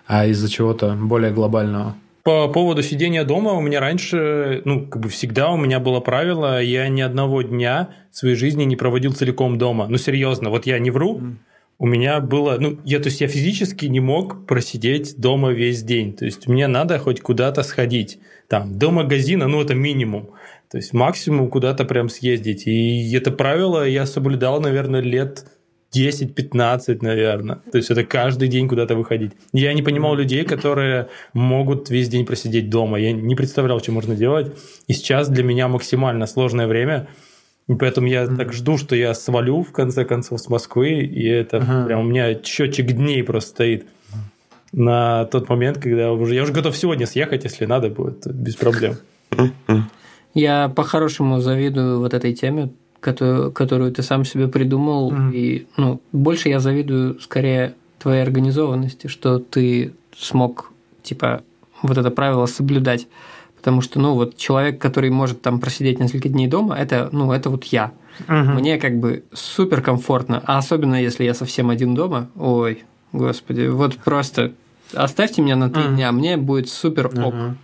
а из-за чего-то более глобального. По поводу сидения дома у меня раньше, ну, как бы всегда у меня было правило, я ни одного дня своей жизни не проводил целиком дома. Ну, серьезно, вот я не вру, у меня было, ну, я, то есть я физически не мог просидеть дома весь день. То есть мне надо хоть куда-то сходить. Там, до магазина, ну, это минимум. То есть максимум куда-то прям съездить. И это правило я соблюдал, наверное, лет 10-15, наверное. То есть это каждый день куда-то выходить. Я не понимал людей, которые могут весь день просидеть дома. Я не представлял, что можно делать. И сейчас для меня максимально сложное время. И поэтому я так жду, что я свалю в конце концов с Москвы. И это Ага. прям у меня счетчик дней просто стоит на тот момент, когда уже я уже готов сегодня съехать, если надо будет, без проблем. Я по-хорошему завидую вот этой теме, которую, которую ты сам себе придумал. Мгм. И ну, больше я завидую скорее твоей организованности, что ты смог, типа, вот это правило соблюдать. Потому что, ну, вот человек, который может там просидеть несколько дней дома, это, ну, это вот я. Мне как бы супер комфортно, а особенно если я совсем один дома. Ой, господи, вот просто оставьте меня на три Мгм. дня, мне будет супер ок. Ага.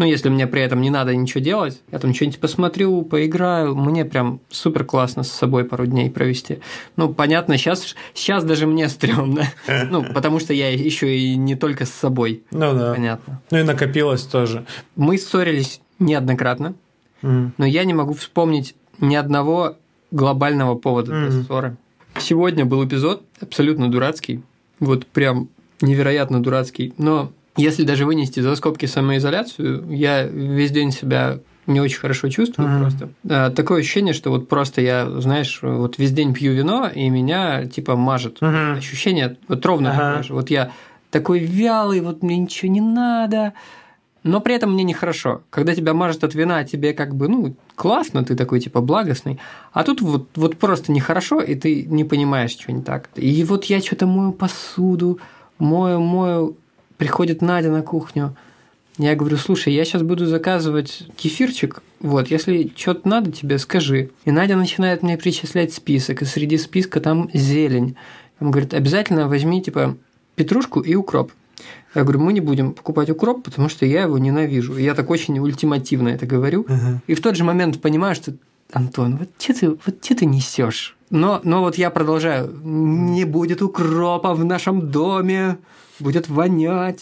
Ну, если мне при этом не надо ничего делать, я там что-нибудь посмотрю, поиграю, мне прям супер классно с собой пару дней провести. Ну, понятно, сейчас, сейчас даже мне стрёмно. Ну, потому что я еще и не только с собой. Ну да. Понятно. Ну и накопилось тоже. Мы ссорились неоднократно, но я не могу вспомнить ни одного глобального повода для ссоры. Сегодня был эпизод абсолютно дурацкий, вот прям невероятно дурацкий, но если даже вынести за скобки самоизоляцию, я весь день себя не очень хорошо чувствую Мгм. просто. А, Такое ощущение, что вот просто я, знаешь, вот весь день пью вино, и меня типа мажет. Мгм. Ощущение вот ровно Ага. такое же. Вот я такой вялый, вот мне ничего не надо, но при этом мне нехорошо. Когда тебя мажет от вина, тебе как бы, ну, классно, ты такой, типа, благостный. А тут вот, вот просто нехорошо, и ты не понимаешь, что не так. И вот я что-то мою посуду, мою, мою, приходит Надя на кухню. Я говорю, слушай, я сейчас буду заказывать кефирчик, вот, если что-то надо тебе, скажи. И Надя начинает мне перечислять список, и среди списка там зелень. Он говорит, обязательно возьми, типа, петрушку и укроп. Я говорю, мы не будем покупать укроп, потому что я его ненавижу. И я так очень ультимативно это говорю. Мгм. И в тот же момент понимаю, что Антон, вот что ты, вот чё ты несешь? Но, но вот я продолжаю. Не будет укропа в нашем доме, будет вонять.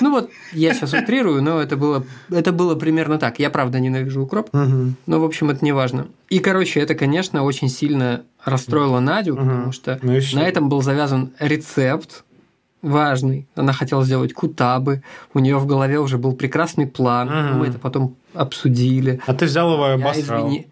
Ну вот, я сейчас утрирую, но это было, это было примерно так. Я правда ненавижу укроп, Мгм. но в общем это не важно. И, короче, это, конечно, очень сильно расстроило Надю, Мгм. потому что Ну что? на этом был завязан рецепт важный. Она хотела сделать кутабы, у нее в голове уже был прекрасный план. Мгм. Мы это потом обсудили. А ты взял его и обосрал. извини-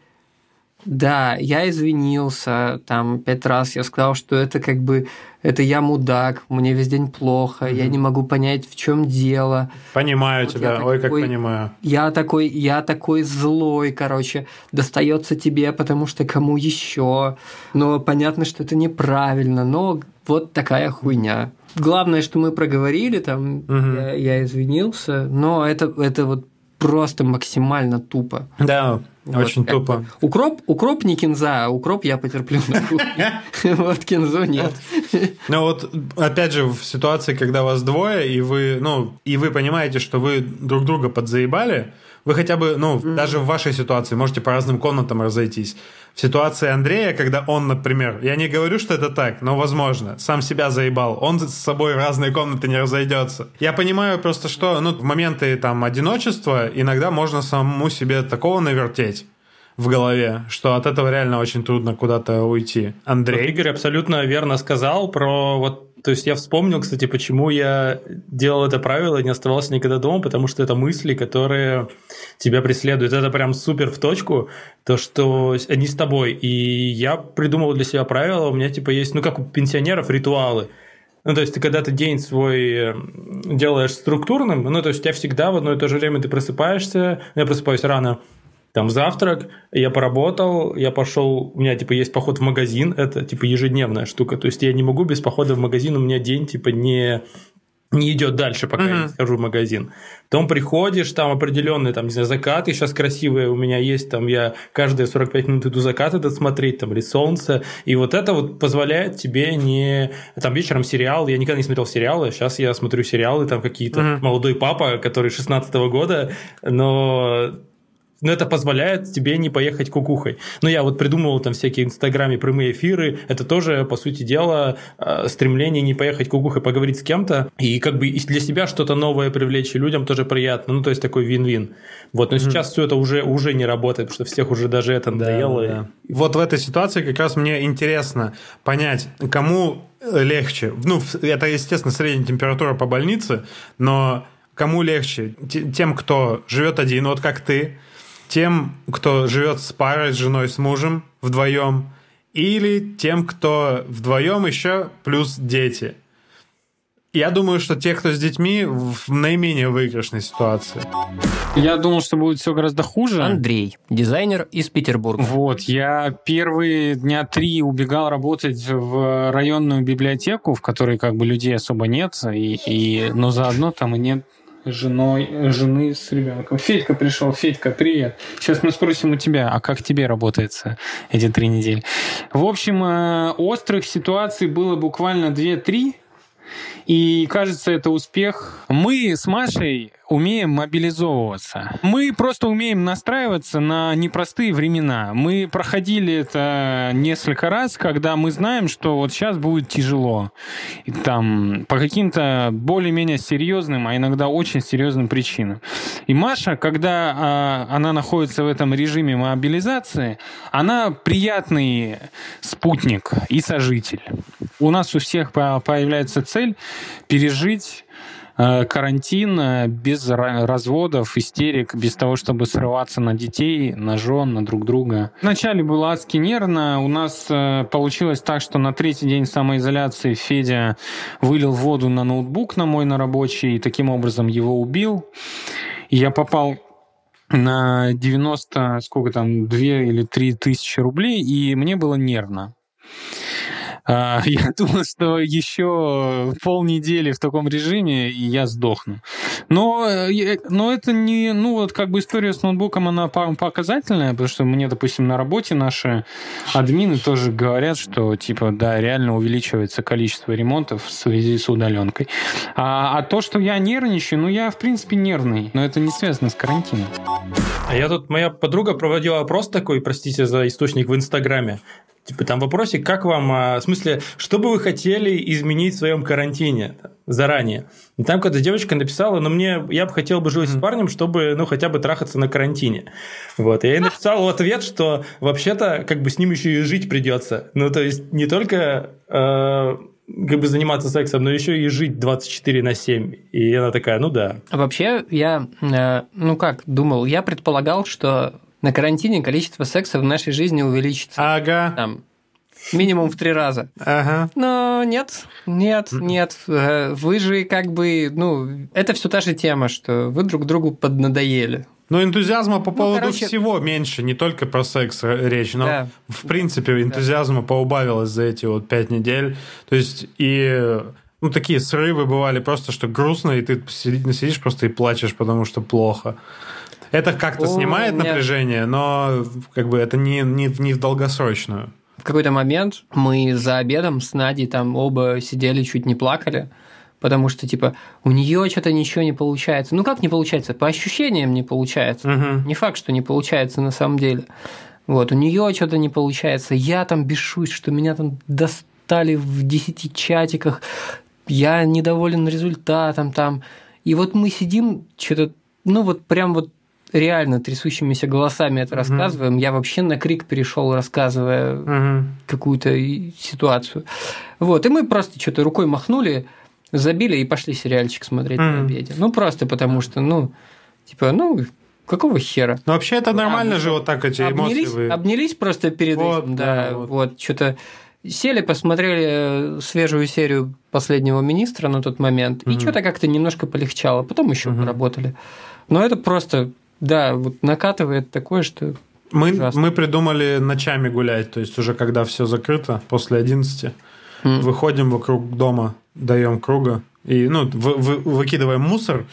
Да, я извинился, там пять раз я сказал, что это как бы это я мудак, мне весь день плохо, я не могу понять, в чем дело. Понимаю Вот тебя. Ой, как такой- понимаю. Я такой, я такой злой, короче, достается тебе, потому что кому еще. Но понятно, что это неправильно, но вот такая хуйня. Главное, что мы проговорили, там Мгм. я, я извинился, но это, это вот просто максимально тупо. Да, очень как тупо. Укроп, укроп не кинза, а укроп я потерплю на кухне. Вот кинзу нет. Ну вот, опять же, в ситуации, когда вас двое, и вы, ну, и вы понимаете, что вы друг друга подзаебали, вы хотя бы, ну, даже в вашей ситуации можете по разным комнатам разойтись. В ситуации Андрея, когда он, например, я не говорю, что это так, но возможно, сам себя заебал, он с собой в разные комнаты не разойдется. Я понимаю просто, что, ну, в моменты там одиночества иногда можно самому себе такого навертеть в голове, что от этого реально очень трудно куда-то уйти. Вот Андрей? Игорь абсолютно верно сказал про вот то есть я вспомнил, кстати, почему я делал это правило и не оставался никогда дома, потому что это мысли, которые тебя преследуют. Это прям супер в точку, то, что они с тобой. И я придумал для себя правило, у меня типа есть, ну как у пенсионеров, ритуалы. Ну, то есть ты когда ты день свой э, делаешь структурным, ну, то есть у тебя всегда в одно и то же время ты просыпаешься, я просыпаюсь рано, там завтрак, я поработал, я пошел, у меня типа есть поход в магазин, это типа ежедневная штука, то есть я не могу без похода в магазин, у меня день типа не не идет дальше, пока я не схожу в магазин. Потом приходишь, там определенные, там, не знаю, закаты сейчас красивые у меня есть, там я каждые 45 минут иду закат этот смотреть, там, или солнце, и вот это вот позволяет тебе не... Там вечером сериал, я никогда не смотрел сериалы, сейчас я смотрю сериалы, там какие-то Мгм. молодой папа, который 16 года, но но это позволяет тебе не поехать кукухой. Но я вот придумывал там всякие Инстаграме прямые эфиры. Это тоже, по сути дела, э, стремление не поехать кукухой, поговорить с кем-то. И как бы для себя что-то новое привлечь, и людям тоже приятно. Ну, то есть такой вин-вин. Вот, но сейчас все это уже, уже не работает, потому что всех уже даже это надоело. Да, да. Вот в этой ситуации как раз мне интересно понять, кому э, легче. Ну, это, естественно, средняя температура по больнице, но кому легче? Те- Тем, кто живет один, вот как ты, тем, кто живет с парой, с женой, с мужем вдвоем, или тем, кто вдвоем еще плюс дети. Я думаю, что те, кто с детьми, в наименее выигрышной ситуации. Я думал, что будет все гораздо хуже. Андрей, дизайнер из Петербурга. Вот, я первые дня три убегал работать в районную библиотеку, в которой как бы людей особо нет, и, и, но заодно там и нет женой, жены с ребенком. Федька пришел. Федька, привет. Сейчас мы спросим у тебя, а как тебе работается эти три недели? В общем, э, острых ситуаций было буквально 2-3. И кажется, это успех. Мы с Машей умеем мобилизовываться. Мы просто умеем настраиваться на непростые времена. Мы проходили это несколько раз, когда мы знаем, что вот сейчас будет тяжело. И там по каким-то более-менее серьезным, а иногда очень серьезным причинам. И Маша, когда а, она находится в этом режиме мобилизации, она приятный спутник и сожитель. У нас у всех появляется цель пережить карантин э, без разводов, истерик, без того, чтобы срываться на детей, на жен, на друг друга. Вначале было адски нервно. У нас э, получилось так, что на третий день самоизоляции Федя вылил воду на ноутбук на мой на рабочий и таким образом его убил. Я попал на 90, сколько там, 2 или 3 тысячи рублей, и мне было нервно. А, я думал, что еще полнедели в таком режиме, и я сдохну. Но, э, но это не, ну вот как бы история с ноутбуком, она показательная, потому что мне, допустим, на работе наши админы тоже говорят, что типа, да, реально увеличивается количество ремонтов в связи с удаленкой. А, а то, что я нервничаю, ну я в принципе нервный, но это не связано с карантином. А я тут, моя подруга проводила опрос такой, простите за источник в Инстаграме. Типа там вопросик, как вам, а, в смысле, что бы вы хотели изменить в своем карантине заранее? И там какая-то девочка написала, ну мне, я бы хотел бы жить с парнем, чтобы, ну, хотя бы трахаться на карантине. Вот, и я ей написал в ответ, что вообще-то как бы с ним еще и жить придется. Ну, то есть не только э, как бы заниматься сексом, но еще и жить 24 на 7. И она такая, ну да. А вообще я, э, ну как, думал, я предполагал, что на карантине количество секса в нашей жизни увеличится. Ага. Там, минимум в три раза. Ага. Но нет, нет, нет. Э, вы же как бы, ну, это все та же тема, что вы друг другу поднадоели. Ну, энтузиазма по ну, поводу короче... всего меньше, не только про секс речь, но да. в принципе энтузиазма да. поубавилось за эти вот пять недель. То есть и ну, такие срывы бывали просто, что грустно, и ты сидишь просто и плачешь, потому что плохо. Это как-то снимает меня... напряжение, но как бы это не, не, не в долгосрочную. В какой-то момент мы за обедом с Надей там оба сидели, чуть не плакали, потому что, типа, у нее что-то ничего не получается. Ну, как не получается? По ощущениям не получается. Угу. Не факт, что не получается на самом деле. Вот, у нее что-то не получается. Я там бешусь, что меня там достали в 10 чатиках. Я недоволен результатом там. И вот мы сидим, что-то, ну, вот прям вот реально трясущимися голосами это рассказываем. Я вообще на крик перешел, рассказывая угу. какую-то ситуацию. Вот, и мы просто что-то рукой махнули, забили и пошли сериальчик смотреть угу. на обеде. Ну, просто потому что, ну, типа, ну, Какого хера? Ну, вообще это нормально а, же вот так эти обнялись, эмоции. Вы... Обнялись просто перед вот, этим, да, да вот, вот что-то сели, посмотрели э, свежую серию последнего министра на тот момент, угу. и что-то как-то немножко полегчало, потом еще угу. поработали. Но это просто да, вот накатывает такое, что мы, мы придумали ночами гулять, то есть уже когда все закрыто, после 11, mm. выходим вокруг дома, даем круга и ну, вы, вы, выкидываем мусор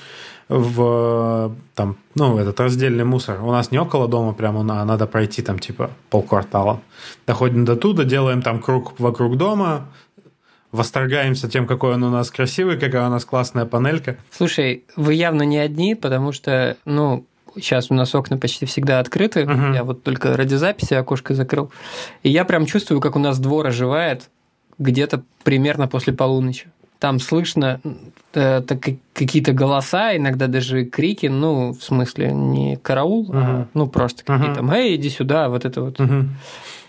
в там, ну, этот раздельный мусор. У нас не около дома прямо, а надо пройти там типа полквартала. Доходим до туда, делаем там круг вокруг дома, восторгаемся тем, какой он у нас красивый, какая у нас классная панелька. Слушай, вы явно не одни, потому что, ну, сейчас у нас окна почти всегда открыты. Uh-huh. Я вот только ради записи окошко закрыл. И я прям чувствую, как у нас двор оживает где-то примерно после полуночи. Там слышно э, какие-то голоса, иногда даже крики, ну, в смысле, не караул, uh-huh. а ну, просто какие-то uh-huh. «Эй, иди сюда», вот это вот. Uh-huh.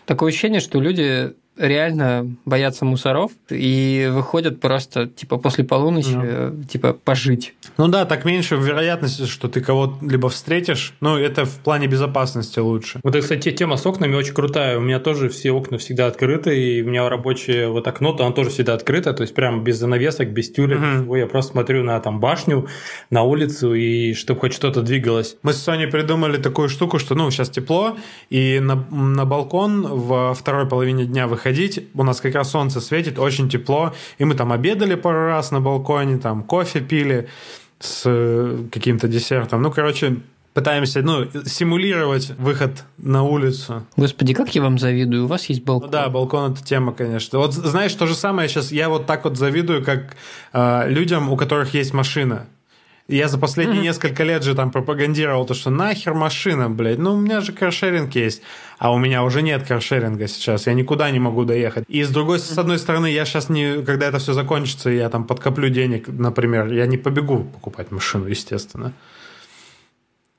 Такое ощущение, что люди реально боятся мусоров и выходят просто типа после полуночи ну. типа пожить. Ну да, так меньше вероятности, что ты кого-либо встретишь. Ну, это в плане безопасности лучше. Вот, кстати, тема с окнами очень крутая. У меня тоже все окна всегда открыты, и у меня рабочее вот окно, то оно тоже всегда открыто, то есть прям без занавесок, без тюля, угу. я просто смотрю на там башню, на улицу, и чтобы хоть что-то двигалось. Мы с Соней придумали такую штуку, что, ну, сейчас тепло, и на, на балкон во второй половине дня выходить ходить, у нас как раз солнце светит, очень тепло, и мы там обедали пару раз на балконе, там кофе пили с э, каким-то десертом. Ну, короче, пытаемся, ну, симулировать выход на улицу. Господи, как я вам завидую, у вас есть балкон. Ну да, балкон это тема, конечно. Вот знаешь, то же самое сейчас, я вот так вот завидую, как э, людям, у которых есть машина. Я за последние mm-hmm. несколько лет же там пропагандировал то, что нахер машина, блядь. Ну, у меня же каршеринг есть. А у меня уже нет каршеринга сейчас. Я никуда не могу доехать. И с другой, с одной стороны, я сейчас не, когда это все закончится, я там подкоплю денег, например, я не побегу покупать машину, естественно.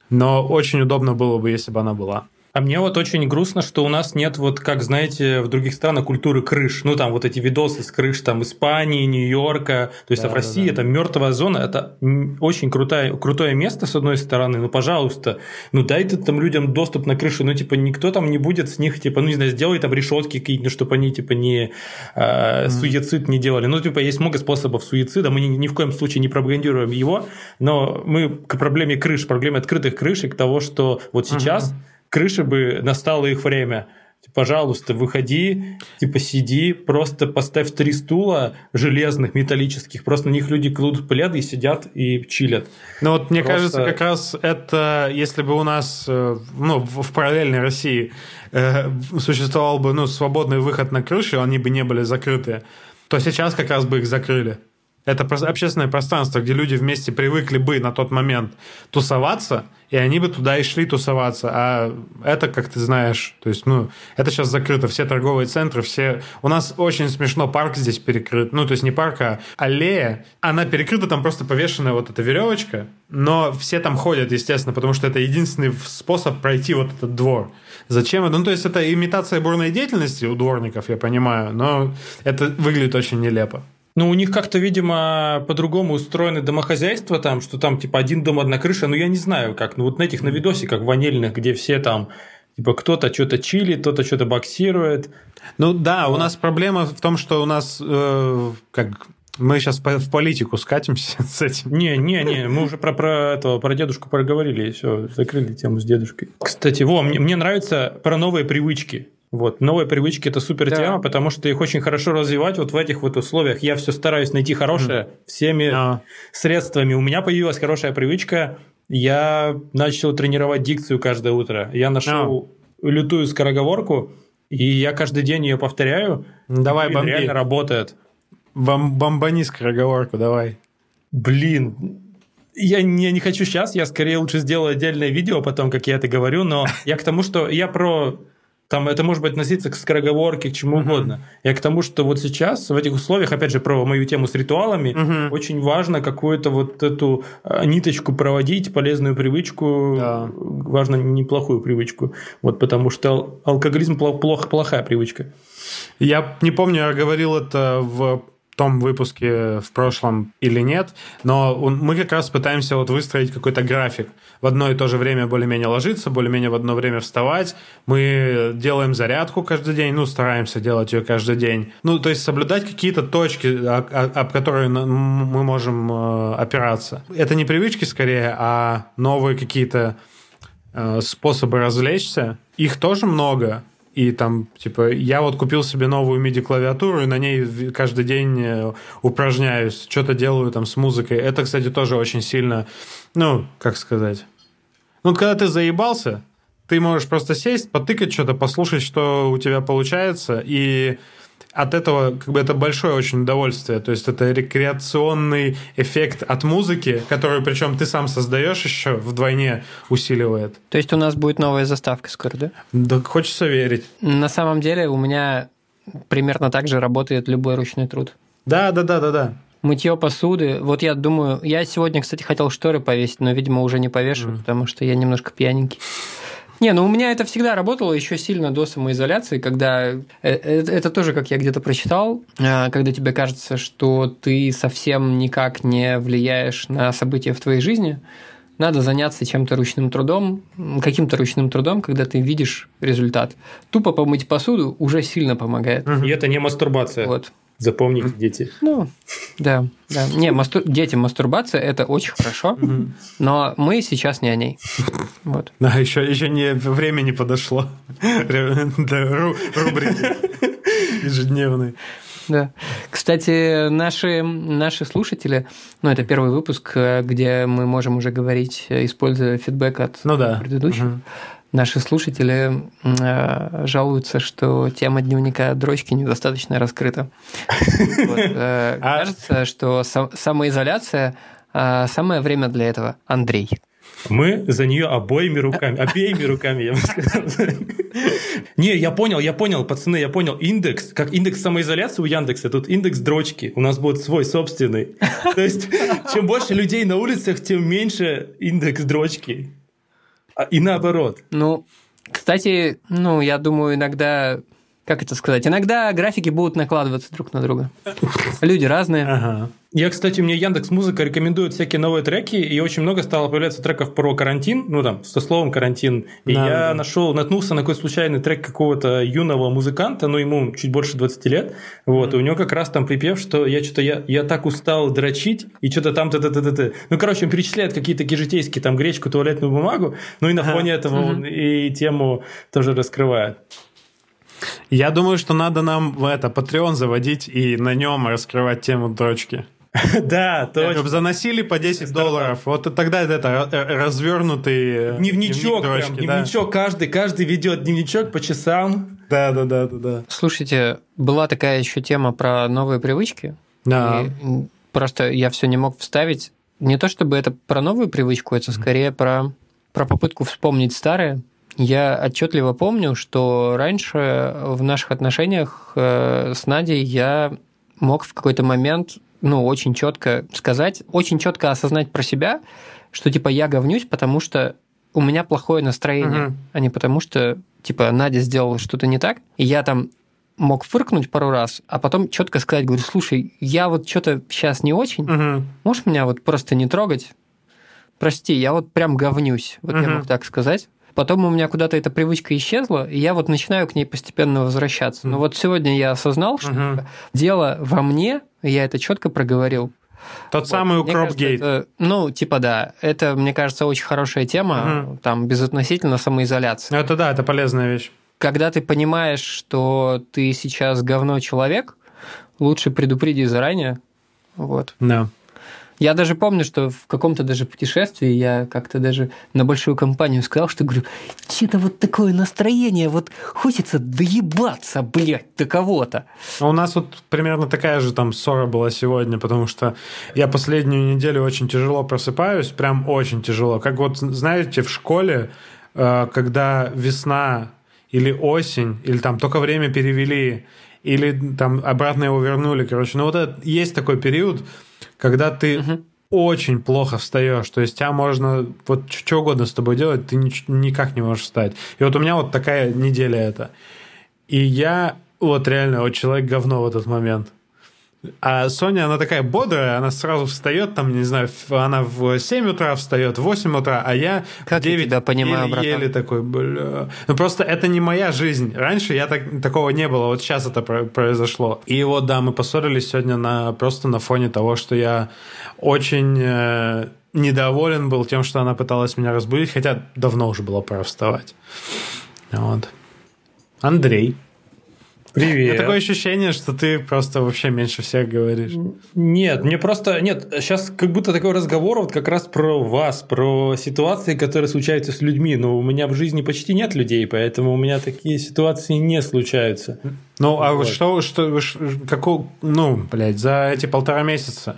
Но очень удобно было бы, если бы она была. А мне вот очень грустно, что у нас нет, вот как, знаете, в других странах культуры крыш. Ну, там вот эти видосы с крыш, там, Испании, Нью-Йорка. То есть, да, а в России да, да. это мертвая зона. Это очень крутое, крутое место, с одной стороны. Ну, пожалуйста, ну, дайте там людям доступ на крышу. Ну, типа, никто там не будет с них, типа, ну, не знаю, сделай там решетки какие-то, ну, чтобы они, типа, не э, mm. суицид не делали. Ну, типа, есть много способов суицида. Мы ни, ни в коем случае не пропагандируем его. Но мы к проблеме крыш, проблеме открытых крышек, того, что вот сейчас... Mm-hmm крыши бы настало их время. Пожалуйста, выходи, типа сиди, просто поставь три стула железных, металлических, просто на них люди кладут пледы и сидят и чилят. Ну вот мне просто... кажется, как раз это, если бы у нас, э, ну, в параллельной России э, существовал бы, ну, свободный выход на крыши, они бы не были закрыты, то сейчас как раз бы их закрыли. Это общественное пространство, где люди вместе привыкли бы на тот момент тусоваться, и они бы туда и шли тусоваться. А это, как ты знаешь, то есть, ну, это сейчас закрыто. Все торговые центры, все... У нас очень смешно парк здесь перекрыт. Ну, то есть не парк, а аллея. Она перекрыта, там просто повешенная вот эта веревочка. Но все там ходят, естественно, потому что это единственный способ пройти вот этот двор. Зачем это? Ну, то есть это имитация бурной деятельности у дворников, я понимаю, но это выглядит очень нелепо. Ну, у них как-то, видимо, по-другому устроены домохозяйства, там, что там, типа, один дом, одна крыша, ну, я не знаю как. Ну, вот на этих, на видосиках ванильных, где все там, типа, кто-то что-то чилит, кто-то что-то боксирует. Ну, да, у нас проблема в том, что у нас, э, как мы сейчас в политику скатимся с этим. Не, не, не, мы уже про, про этого, про дедушку проговорили, и все, закрыли тему с дедушкой. Кстати, во, мне, мне нравится про новые привычки. Вот. Новые привычки – это супер да. тема, потому что их очень хорошо развивать вот в этих вот условиях. Я все стараюсь найти хорошее mm. всеми а. средствами. У меня появилась хорошая привычка. Я начал тренировать дикцию каждое утро. Я нашел а. лютую скороговорку, и я каждый день ее повторяю. Давай, и бомби. реально работает. Бом бомбани скороговорку, давай. Блин, я не, не хочу сейчас, я скорее лучше сделаю отдельное видео потом, как я это говорю, но я к тому, что я про там это может быть относиться к скороговорке, к чему uh-huh. угодно. Я к тому, что вот сейчас в этих условиях, опять же, про мою тему с ритуалами, uh-huh. очень важно какую-то вот эту а, ниточку проводить, полезную привычку, да. важно неплохую привычку. Вот потому что алкоголизм плохо, плохая привычка. Я не помню, я говорил это в том выпуске в прошлом или нет, но мы как раз пытаемся вот выстроить какой-то график. В одно и то же время более-менее ложиться, более-менее в одно время вставать. Мы делаем зарядку каждый день, ну, стараемся делать ее каждый день. Ну, то есть соблюдать какие-то точки, об которые мы можем э, опираться. Это не привычки скорее, а новые какие-то э, способы развлечься. Их тоже много, и там, типа, я вот купил себе новую MIDI-клавиатуру, и на ней каждый день э, упражняюсь, что-то делаю там с музыкой. Это, кстати, тоже очень сильно, ну, как сказать... Ну, когда ты заебался, ты можешь просто сесть, потыкать что-то, послушать, что у тебя получается, и от этого как бы это большое очень удовольствие. То есть это рекреационный эффект от музыки, который причем ты сам создаешь еще вдвойне усиливает. То есть у нас будет новая заставка скоро, да? Да, хочется верить. На самом деле у меня примерно так же работает любой ручной труд. Да, да, да, да, да. Мытье посуды. Вот я думаю, я сегодня, кстати, хотел шторы повесить, но, видимо, уже не повешу, mm. потому что я немножко пьяненький. Не, ну у меня это всегда работало еще сильно до самоизоляции, когда э, это, это тоже, как я где-то прочитал, э, когда тебе кажется, что ты совсем никак не влияешь на события в твоей жизни, надо заняться чем-то ручным трудом, каким-то ручным трудом, когда ты видишь результат. Тупо помыть посуду уже сильно помогает. И это не мастурбация. Вот. Запомните, дети. Ну, да, да. Не, мастур... дети, мастурбация – это очень хорошо, но мы сейчас не о ней. Вот. Да, еще, еще не, время не подошло до рубрики ежедневной. Да. Кстати, наши, наши слушатели, ну, это первый выпуск, э, где мы можем уже говорить, э, используя фидбэк от Ну да. предыдущих. Мгм. Наши слушатели э, жалуются, что тема дневника дрочки недостаточно раскрыта. Э, А- Кажется, что сам- самоизоляция э, самое время для этого. Андрей. Мы за нее обоими руками, обеими руками, я бы сказал. Не, я понял, я понял, пацаны, я понял. Индекс, как индекс самоизоляции у Яндекса, тут индекс дрочки. У нас будет свой собственный. То есть, чем больше людей на улицах, тем меньше индекс дрочки. А- И наоборот. Ну, кстати, ну, я думаю, иногда, как это сказать, иногда графики будут накладываться друг на друга. Люди разные. Ага. Я, кстати, мне Яндекс Музыка рекомендует всякие новые треки, и очень много стало появляться треков про карантин, ну там, со словом карантин. И Да, я да. нашел, наткнулся на какой-то случайный трек какого-то юного музыканта, ну ему чуть больше 20 лет, вот, и у него как раз там припев, что я что-то, я, я так устал дрочить, и что-то там, т т т т т Ну, короче, он перечисляет какие-то такие житейские, там, гречку, туалетную бумагу, ну и на фоне этого он и тему тоже раскрывает. Я думаю, что надо нам в это Patreon заводить и на нем раскрывать тему дрочки. Да, точно. Чтобы заносили по 10 долларов. Вот тогда это э, развернутый э, Дневничок, дрочки, да. дневничок, каждый, каждый ведет дневничок по часам. Да, да, да, да, да. Слушайте, была такая еще тема про новые привычки. Да. Просто я все не мог вставить. Не то чтобы это про новую привычку, это скорее про, про попытку вспомнить старые. Я отчетливо помню, что раньше в наших отношениях э, с Надей я мог в какой-то момент, ну, очень четко сказать, очень четко осознать про себя, что типа я говнюсь, потому что у меня плохое настроение, Мгм. а не потому что типа Надя сделала что-то не так, и я там мог фыркнуть пару раз, а потом четко сказать, говорю, слушай, я вот что-то сейчас не очень, Мгм. можешь меня вот просто не трогать? Прости, я вот прям говнюсь, вот я Мгм. мог так сказать. Потом у меня куда-то эта привычка исчезла, и я вот начинаю к ней постепенно возвращаться. Но вот сегодня я осознал, что Мгм. дело во мне, я это четко проговорил. Тот Вот. самый укропгейт. ну, типа, да. Это, мне кажется, очень хорошая тема, там, безотносительно самоизоляции. Это да, это полезная вещь. Когда ты понимаешь, что ты сейчас говно человек, лучше предупреди заранее. Вот. Да. Я даже помню, что в каком-то даже путешествии я как-то даже на большую компанию сказал, что говорю, что-то вот такое настроение, вот хочется доебаться, блядь, до кого-то. А У нас вот примерно такая же там ссора была сегодня, потому что я последнюю неделю очень тяжело просыпаюсь, прям очень тяжело. Как вот, знаете, в школе, э, когда весна или осень, или там только время перевели, или там обратно его вернули, короче. Ну вот это, есть такой период, когда ты очень плохо встаешь. То есть тебя можно вот что угодно с тобой делать, ты нич- никак не можешь встать. И вот у меня вот такая неделя это. И я вот реально вот человек говно в этот момент. А Соня, она такая бодрая, она сразу встает, там, не знаю, она в 7 утра встает, в 8 утра, а я Как в я 9 тебя понимаю, братан. еле такой, бля. Ну просто это не моя жизнь. Раньше я так, такого не было, вот сейчас это про- произошло. И вот, да, мы поссорились сегодня на, просто на фоне того, что я очень э, недоволен был тем, что она пыталась меня разбудить, хотя давно уже было пора вставать. Вот. Андрей. У меня Привет. такое ощущение, что ты просто вообще меньше всех говоришь. Нет, мне просто... Нет, сейчас как будто такой разговор вот как раз про вас, про ситуации, которые случаются с людьми. Но у меня в жизни почти нет людей, поэтому у меня такие ситуации не случаются. Ну, а вот что, что, какого, ну, блядь, за эти полтора месяца,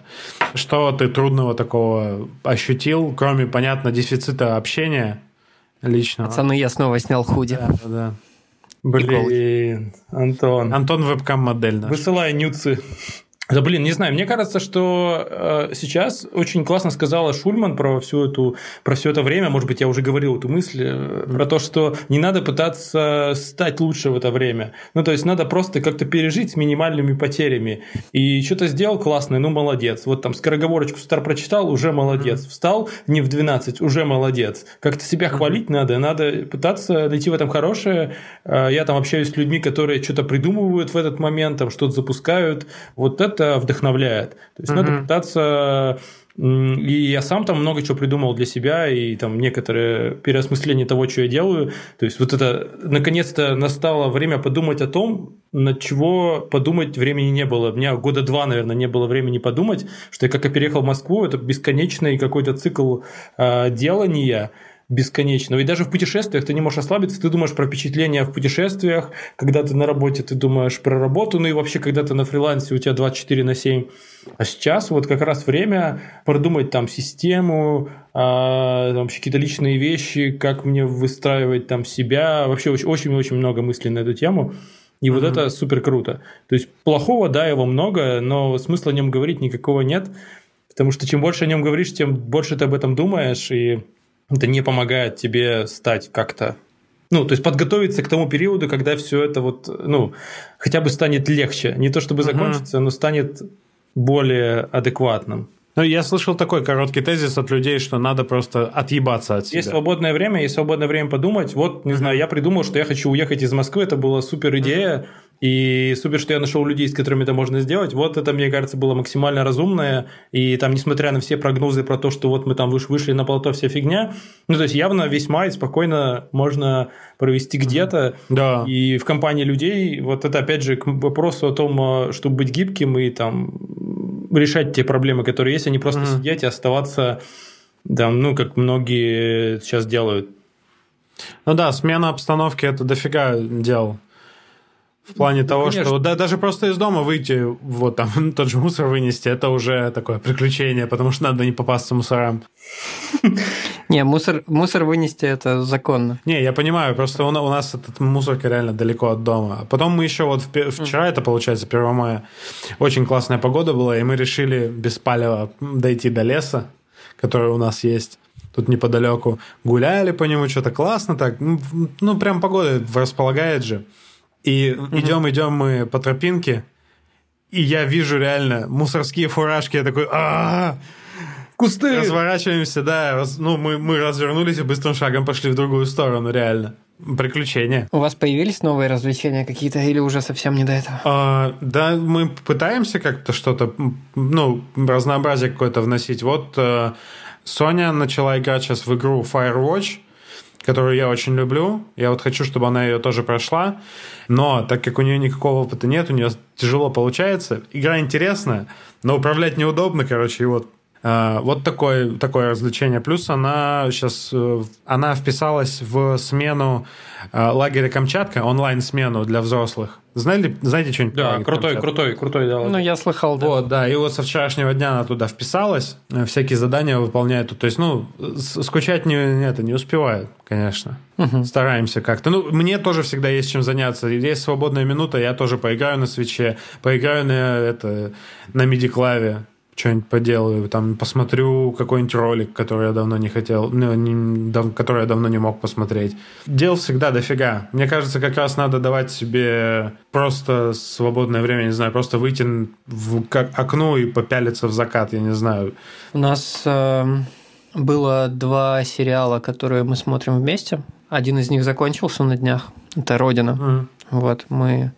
что ты трудного такого ощутил, кроме, понятно, дефицита общения личного? Пацаны, я снова снял худи. Да, да, да. Блин, Антон. Антон вебкам-модель наш. Высылай нюцы. Да блин, не знаю, мне кажется, что э, сейчас очень классно сказала Шульман про всю эту, про все это время, может быть, я уже говорил эту мысль, э, про то, что не надо пытаться стать лучше в это время. Ну, то есть надо просто как-то пережить с минимальными потерями. И что-то сделал классное, ну, молодец. Вот там скороговорочку стар прочитал, уже молодец. Встал не в 12, уже молодец. Как-то себя хвалить надо, надо пытаться найти в этом хорошее. Э, Я там общаюсь с людьми, которые что-то придумывают в этот момент, там что-то запускают. Вот это вдохновляет. То есть надо пытаться И я сам там много чего придумал для себя, и там некоторое переосмысление того, что я делаю. То есть вот это, наконец-то настало время подумать о том, над чего подумать времени не было. У меня года два, наверное, не было времени подумать, что я как я переехал в Москву, это бесконечный какой-то цикл э, делания, бесконечного. И даже в путешествиях ты не можешь ослабиться, ты думаешь про впечатления в путешествиях, когда ты на работе, ты думаешь про работу, ну и вообще, когда ты на фрилансе, у тебя 24 на 7. А сейчас вот как раз время продумать там систему, а, там, вообще какие-то личные вещи, как мне выстраивать там себя. Вообще очень-очень много мыслей на эту тему. И mm-hmm. вот это супер круто. То есть плохого, да, его много, но смысла о нем говорить никакого нет. Потому что чем больше о нем говоришь, тем больше ты об этом думаешь, и это не помогает тебе стать как-то ну, то есть подготовиться к тому периоду, когда все это вот, ну, хотя бы станет легче. Не то чтобы закончится, uh-huh. но станет более адекватным. Ну, я слышал такой короткий тезис от людей, что надо просто отъебаться от себя. Есть свободное время, есть свободное время подумать. Вот, не знаю, я придумал, что я хочу уехать из Москвы, это была супер идея. Uh-huh. И супер, что я нашел людей, с которыми это можно сделать. Вот это, мне кажется, было максимально разумное. И там, несмотря на все прогнозы про то, что вот мы там вышли на плато, вся фигня, ну, то есть явно весь май спокойно можно провести где-то. Да. И в компании людей, вот это, опять же, к вопросу о том, а, чтобы быть гибким и там решать те проблемы, которые есть, а не просто mm-hmm. сидеть и оставаться там, ну, как многие сейчас делают. Ну да, смена обстановки – это дофига дел. В плане ну, того, конечно. что да, даже просто из дома выйти, вот там тот же мусор вынести, это уже такое приключение, потому что надо не попасться мусорам. Не, мусор, мусор вынести это законно. Не, я понимаю, просто у, у нас этот мусорка реально далеко от дома. Потом мы еще вот вчера, это получается 1 мая, очень классная погода была, и мы решили без палева дойти до леса, который у нас есть тут неподалеку. Гуляли по нему, что-то классно так. Ну, ну прям погода располагает же. И угу. идем, идем мы по тропинке, и я вижу реально мусорские фуражки, я такой, а кусты. Разворачиваемся, да, раз, ну мы мы развернулись и быстрым шагом пошли в другую сторону, реально. Приключения. У вас появились новые развлечения какие-то или уже совсем не до этого? А, да, мы пытаемся как-то что-то, ну, разнообразие какое-то вносить. Вот э, Соня начала играть сейчас в игру Firewatch которую я очень люблю. Я вот хочу, чтобы она ее тоже прошла. Но так как у нее никакого опыта нет, у нее тяжело получается. Игра интересная, но управлять неудобно, короче, и вот вот такое, такое развлечение. Плюс она сейчас э, она вписалась в смену э, лагеря Камчатка, онлайн-смену для взрослых. Знали, знаете что-нибудь? Да, крутой, Камчатка? крутой, крутой, да. Ну, я слыхал, да. Вот, да, и вот со вчерашнего дня она туда вписалась, э, всякие задания выполняет. То есть, ну, скучать не, это, не успевает, конечно. Угу. Стараемся как-то. Ну, мне тоже всегда есть чем заняться. Есть свободная минута, я тоже поиграю на свече, поиграю на, это, на миди-клаве что-нибудь поделаю, там посмотрю какой-нибудь ролик, который я давно не хотел, ну, не, дав, который я давно не мог посмотреть. Дел всегда дофига. Мне кажется, как раз надо давать себе просто свободное время, не знаю, просто выйти в окно и попялиться в закат, я не знаю. У нас э, было два сериала, которые мы смотрим вместе. Один из них закончился на днях. Это «Родина». Mm. Вот, мы...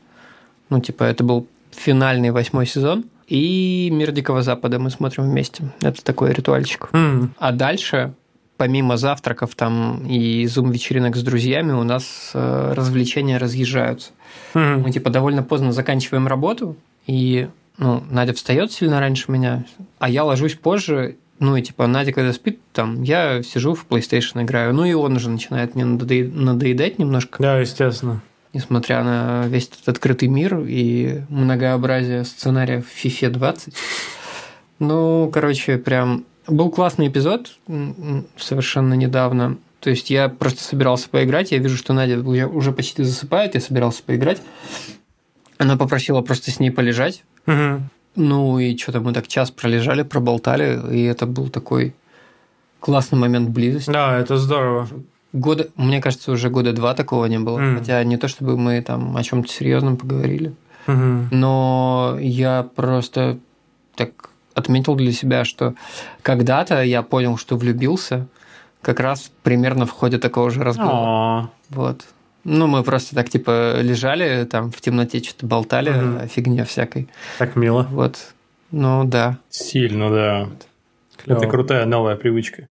Ну, типа, это был финальный восьмой сезон и «Мир Дикого Запада» мы смотрим вместе. Это такой ритуальчик. Mm. А дальше, помимо завтраков там и зум-вечеринок с друзьями, у нас э, развлечения разъезжаются. Mm. Мы типа довольно поздно заканчиваем работу, и ну, Надя встает сильно раньше меня, а я ложусь позже, ну и типа Надя, когда спит, там, я сижу в PlayStation играю. Ну и он уже начинает мне надоедать немножко. Да, естественно несмотря на весь этот открытый мир и многообразие сценариев в FIFA 20. Ну, короче, прям был классный эпизод совершенно недавно. То есть я просто собирался поиграть, я вижу, что Надя уже почти засыпает, я собирался поиграть. Она попросила просто с ней полежать. Угу. Ну и что-то мы так час пролежали, проболтали, и это был такой классный момент близости. Да, это здорово. Года, мне кажется, уже года два такого не было. Mm. Хотя не то, чтобы мы там о чем-то серьезном поговорили. Mm-hmm. Но я просто так отметил для себя, что когда-то я понял, что влюбился как раз примерно в ходе такого же разговора. Oh. Вот. Ну, мы просто так, типа, лежали там в темноте, что-то болтали mm-hmm. о фигне всякой. Так мило. Вот. Ну, да. Сильно, да. Это крутая новая привычка.